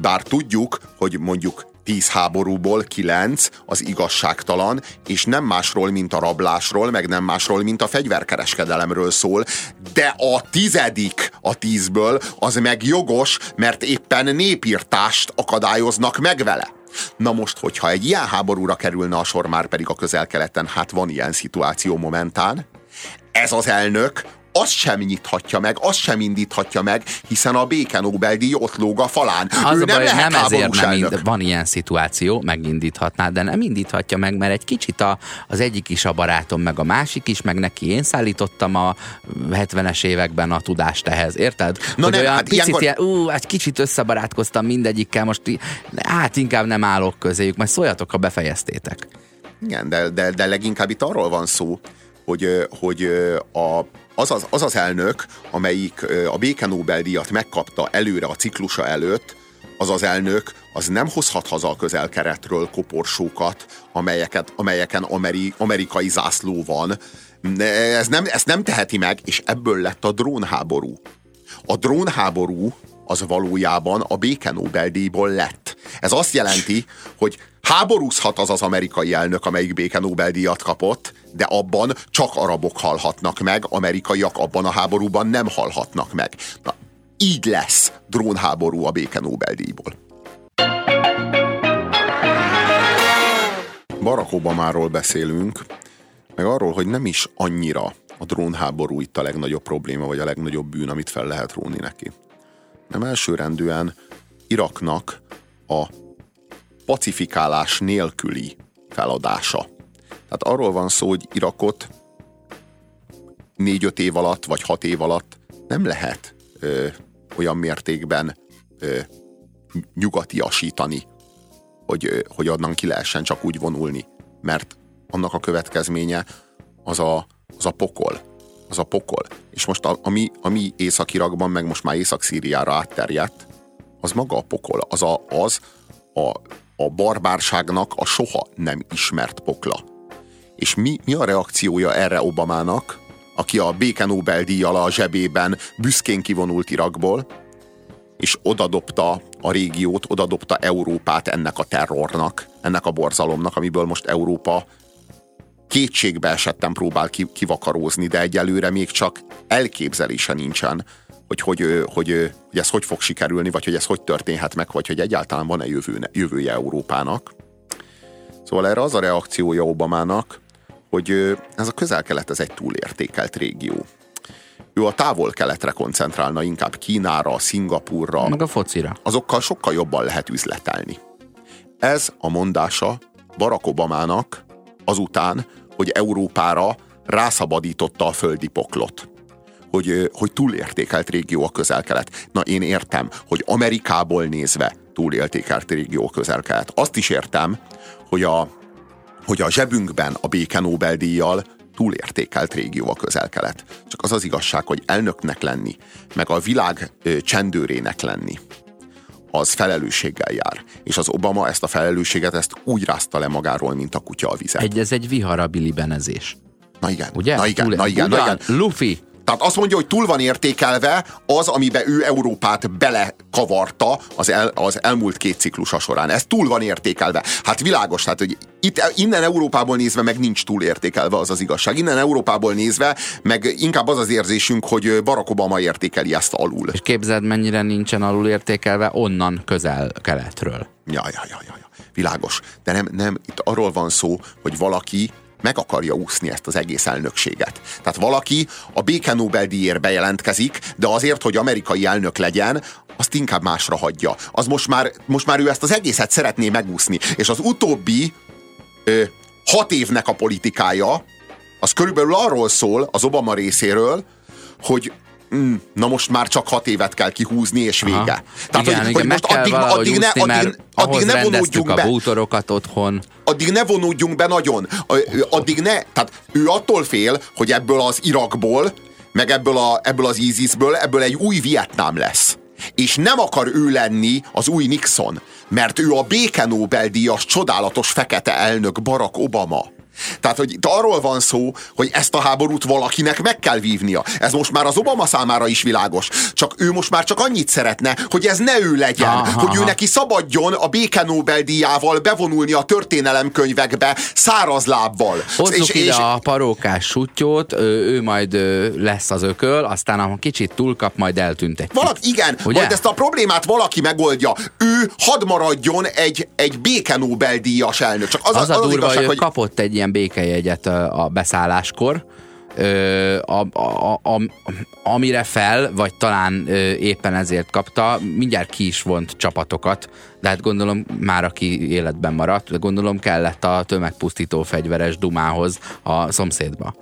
bár tudjuk, hogy mondjuk tíz háborúból kilenc az igazságtalan, és nem másról, mint a rablásról, meg nem másról, mint a fegyverkereskedelemről szól, de a tizedik a tízből az meg jogos, mert éppen népírtást akadályoznak meg vele. Na most, hogyha egy ilyen háborúra kerülne a sor, már pedig a közel-keleten, hát van ilyen szituáció momentán, ez az elnök azt sem nyithatja meg, azt sem indíthatja meg, hiszen a béke Nobel-díj ott lóg a falán. Az ő a nem, baj, lehet nem ezért nem ind- van ilyen szituáció, megindíthatná, de nem indíthatja meg, mert egy kicsit a, az egyik is a barátom, meg a másik is, meg neki én szállítottam a 70-es években a tudást ehhez, érted? Na Hogy nem, olyan hát picit ilyenkor... ilyen, ú, egy kicsit összebarátkoztam mindegyikkel, most hát inkább nem állok közéjük, majd szóljatok, ha befejeztétek. Igen, de, de, de leginkább itt arról van szó, hogy, hogy a, az, az, az az elnök, amelyik a béke Nobel-díjat megkapta előre a ciklusa előtt, az az elnök, az nem hozhat haza a közelkeretről koporsókat, amelyeket, amelyeken ameri, amerikai zászló van. Ez nem, ezt nem teheti meg, és ebből lett a drónháború. A drónháború az valójában a béke Nobel-díjból lett. Ez azt jelenti, hogy háborúzhat az az amerikai elnök, amelyik béke Nobel-díjat kapott, de abban csak arabok halhatnak meg, amerikaiak abban a háborúban nem halhatnak meg. Na, így lesz drónháború a béke Nobel-díjból. Barack Obamáról beszélünk, meg arról, hogy nem is annyira a drónháború itt a legnagyobb probléma, vagy a legnagyobb bűn, amit fel lehet róni neki. Nem elsőrendűen Iraknak a pacifikálás nélküli feladása. Tehát arról van szó, hogy Irakot négy-öt év alatt, vagy hat év alatt nem lehet ö, olyan mértékben ö, nyugatiasítani, hogy, ö, hogy onnan ki lehessen csak úgy vonulni. Mert annak a következménye az a, az a pokol. Az a pokol. És most a, ami, ami Észak-Irakban, meg most már Észak-Szíriára átterjedt, az maga a pokol. Az a, az a, a barbárságnak a soha nem ismert pokla. És mi, mi a reakciója erre Obamának, aki a béke Nobel-díjjal a zsebében büszkén kivonult Irakból, és odadobta a régiót, odadobta Európát ennek a terrornak, ennek a borzalomnak, amiből most Európa kétségbe esetten próbál kivakarózni, de egyelőre még csak elképzelése nincsen, hogy, hogy, hogy, hogy, ez hogy fog sikerülni, vagy hogy ez hogy történhet meg, vagy hogy egyáltalán van-e jövő, jövője Európának. Szóval erre az a reakciója Obamának, hogy ez a közel-kelet ez egy túlértékelt régió. ő a távol-keletre koncentrálna, inkább Kínára, Szingapurra. Meg a focira. Azokkal sokkal jobban lehet üzletelni. Ez a mondása Barack Obamának azután, hogy Európára rászabadította a földi poklot. Hogy, hogy túlértékelt régió a közel-kelet. Na én értem, hogy Amerikából nézve túlértékelt régió a közel-kelet. Azt is értem, hogy a, hogy a zsebünkben a béke Nobel-díjjal túlértékelt régió a közel-kelet. Csak az az igazság, hogy elnöknek lenni, meg a világ csendőrének lenni, az felelősséggel jár. És az Obama ezt a felelősséget ezt úgy rázta le magáról, mint a kutya a vizet. Egy, ez egy viharabili benezés. Na igen, Ugye? na igen, Túl- na igen, na Ugyan, igen. Luffy. Tehát azt mondja, hogy túl van értékelve az, amiben ő Európát belekavarta az, el, az elmúlt két ciklusa során. Ez túl van értékelve. Hát világos, tehát hogy itt, innen Európából nézve meg nincs túl értékelve az az igazság. Innen Európából nézve meg inkább az az érzésünk, hogy Barack Obama értékeli ezt alul. És képzeld, mennyire nincsen alul értékelve onnan közel-keletről. Ja, ja, ja, ja, ja. Világos. De nem, nem, itt arról van szó, hogy valaki meg akarja úszni ezt az egész elnökséget. Tehát valaki a béke Nobel-díjért bejelentkezik, de azért, hogy amerikai elnök legyen, azt inkább másra hagyja. Az most már, most már ő ezt az egészet szeretné megúszni. És az utóbbi ö, hat évnek a politikája, az körülbelül arról szól az Obama részéről, hogy mm, na most már csak hat évet kell kihúzni, és vége. Aha. igen, igen, meg most addig, addig, ne, úszni, addig, addig ne vonódjunk a be bútorokat otthon. addig ne vonódjunk be nagyon. A- Addig ne, tehát ő attól fél, hogy ebből az Irakból, meg ebből, a, ebből az ISIS-ből, ebből egy új Vietnám lesz. És nem akar ő lenni az új Nixon, mert ő a béke Nobel-díjas csodálatos fekete elnök Barack Obama. Tehát, hogy itt arról van szó, hogy ezt a háborút valakinek meg kell vívnia. Ez most már az Obama számára is világos. Csak ő most már csak annyit szeretne, hogy ez ne ő legyen. Aha, hogy ő neki szabadjon a béke Nobel-díjával bevonulni a történelemkönyvekbe száraz lábbal. Hozzuk és, ide a parókás sutyót, ő, ő majd lesz az ököl, aztán ha kicsit túlkap, majd eltüntetjük. Valaki, igen, Ugye? majd ezt a problémát valaki megoldja. Ő hadd maradjon egy, egy béke Nobel-díjas elnök. Csak az, Az a durva, igazság, hogy kapott egy ilyen békejegyet ö, a beszálláskor, ö, a, a, a, amire fel, vagy talán éppen ezért kapta, mindjárt ki is vont csapatokat, de hát gondolom már aki életben maradt, de gondolom kellett a tömegpusztító fegyveres dumához a szomszédba.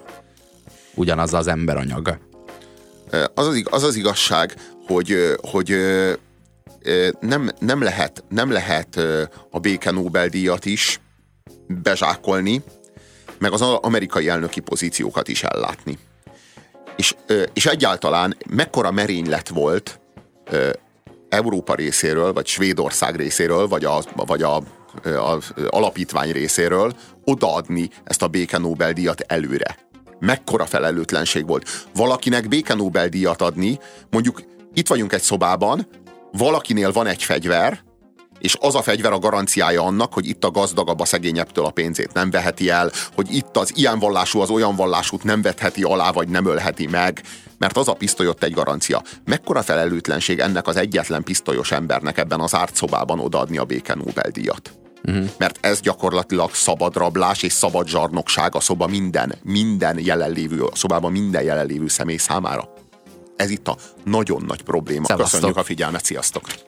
Ugyanaz az emberanyag. az az, az, az igazság, hogy, hogy nem, nem, lehet, nem lehet a béke Nobel-díjat is bezsákolni, meg az amerikai elnöki pozíciókat is ellátni. És, és egyáltalán mekkora merénylet volt Európa részéről, vagy Svédország részéről, vagy a, vagy a, ö, a alapítvány részéről odaadni ezt a béke Nobel-díjat előre. Mekkora felelőtlenség volt. Valakinek béke Nobel-díjat adni, mondjuk itt vagyunk egy szobában, valakinél van egy fegyver, és az a fegyver a garanciája annak, hogy itt a gazdagabb a szegényebbtől a pénzét nem veheti el, hogy itt az ilyen vallású az olyan vallásút nem vetheti alá, vagy nem ölheti meg, mert az a pisztoly ott egy garancia. Mekkora felelőtlenség ennek az egyetlen pisztolyos embernek ebben az árt szobában odaadni a béke Nobel-díjat? Uh-huh. Mert ez gyakorlatilag szabad rablás és szabad zsarnokság a szoba minden, minden jelenlévő, a szobában minden jelenlévő személy számára. Ez itt a nagyon nagy probléma. Szevasztok. Köszönjük a figyelmet, sziasztok!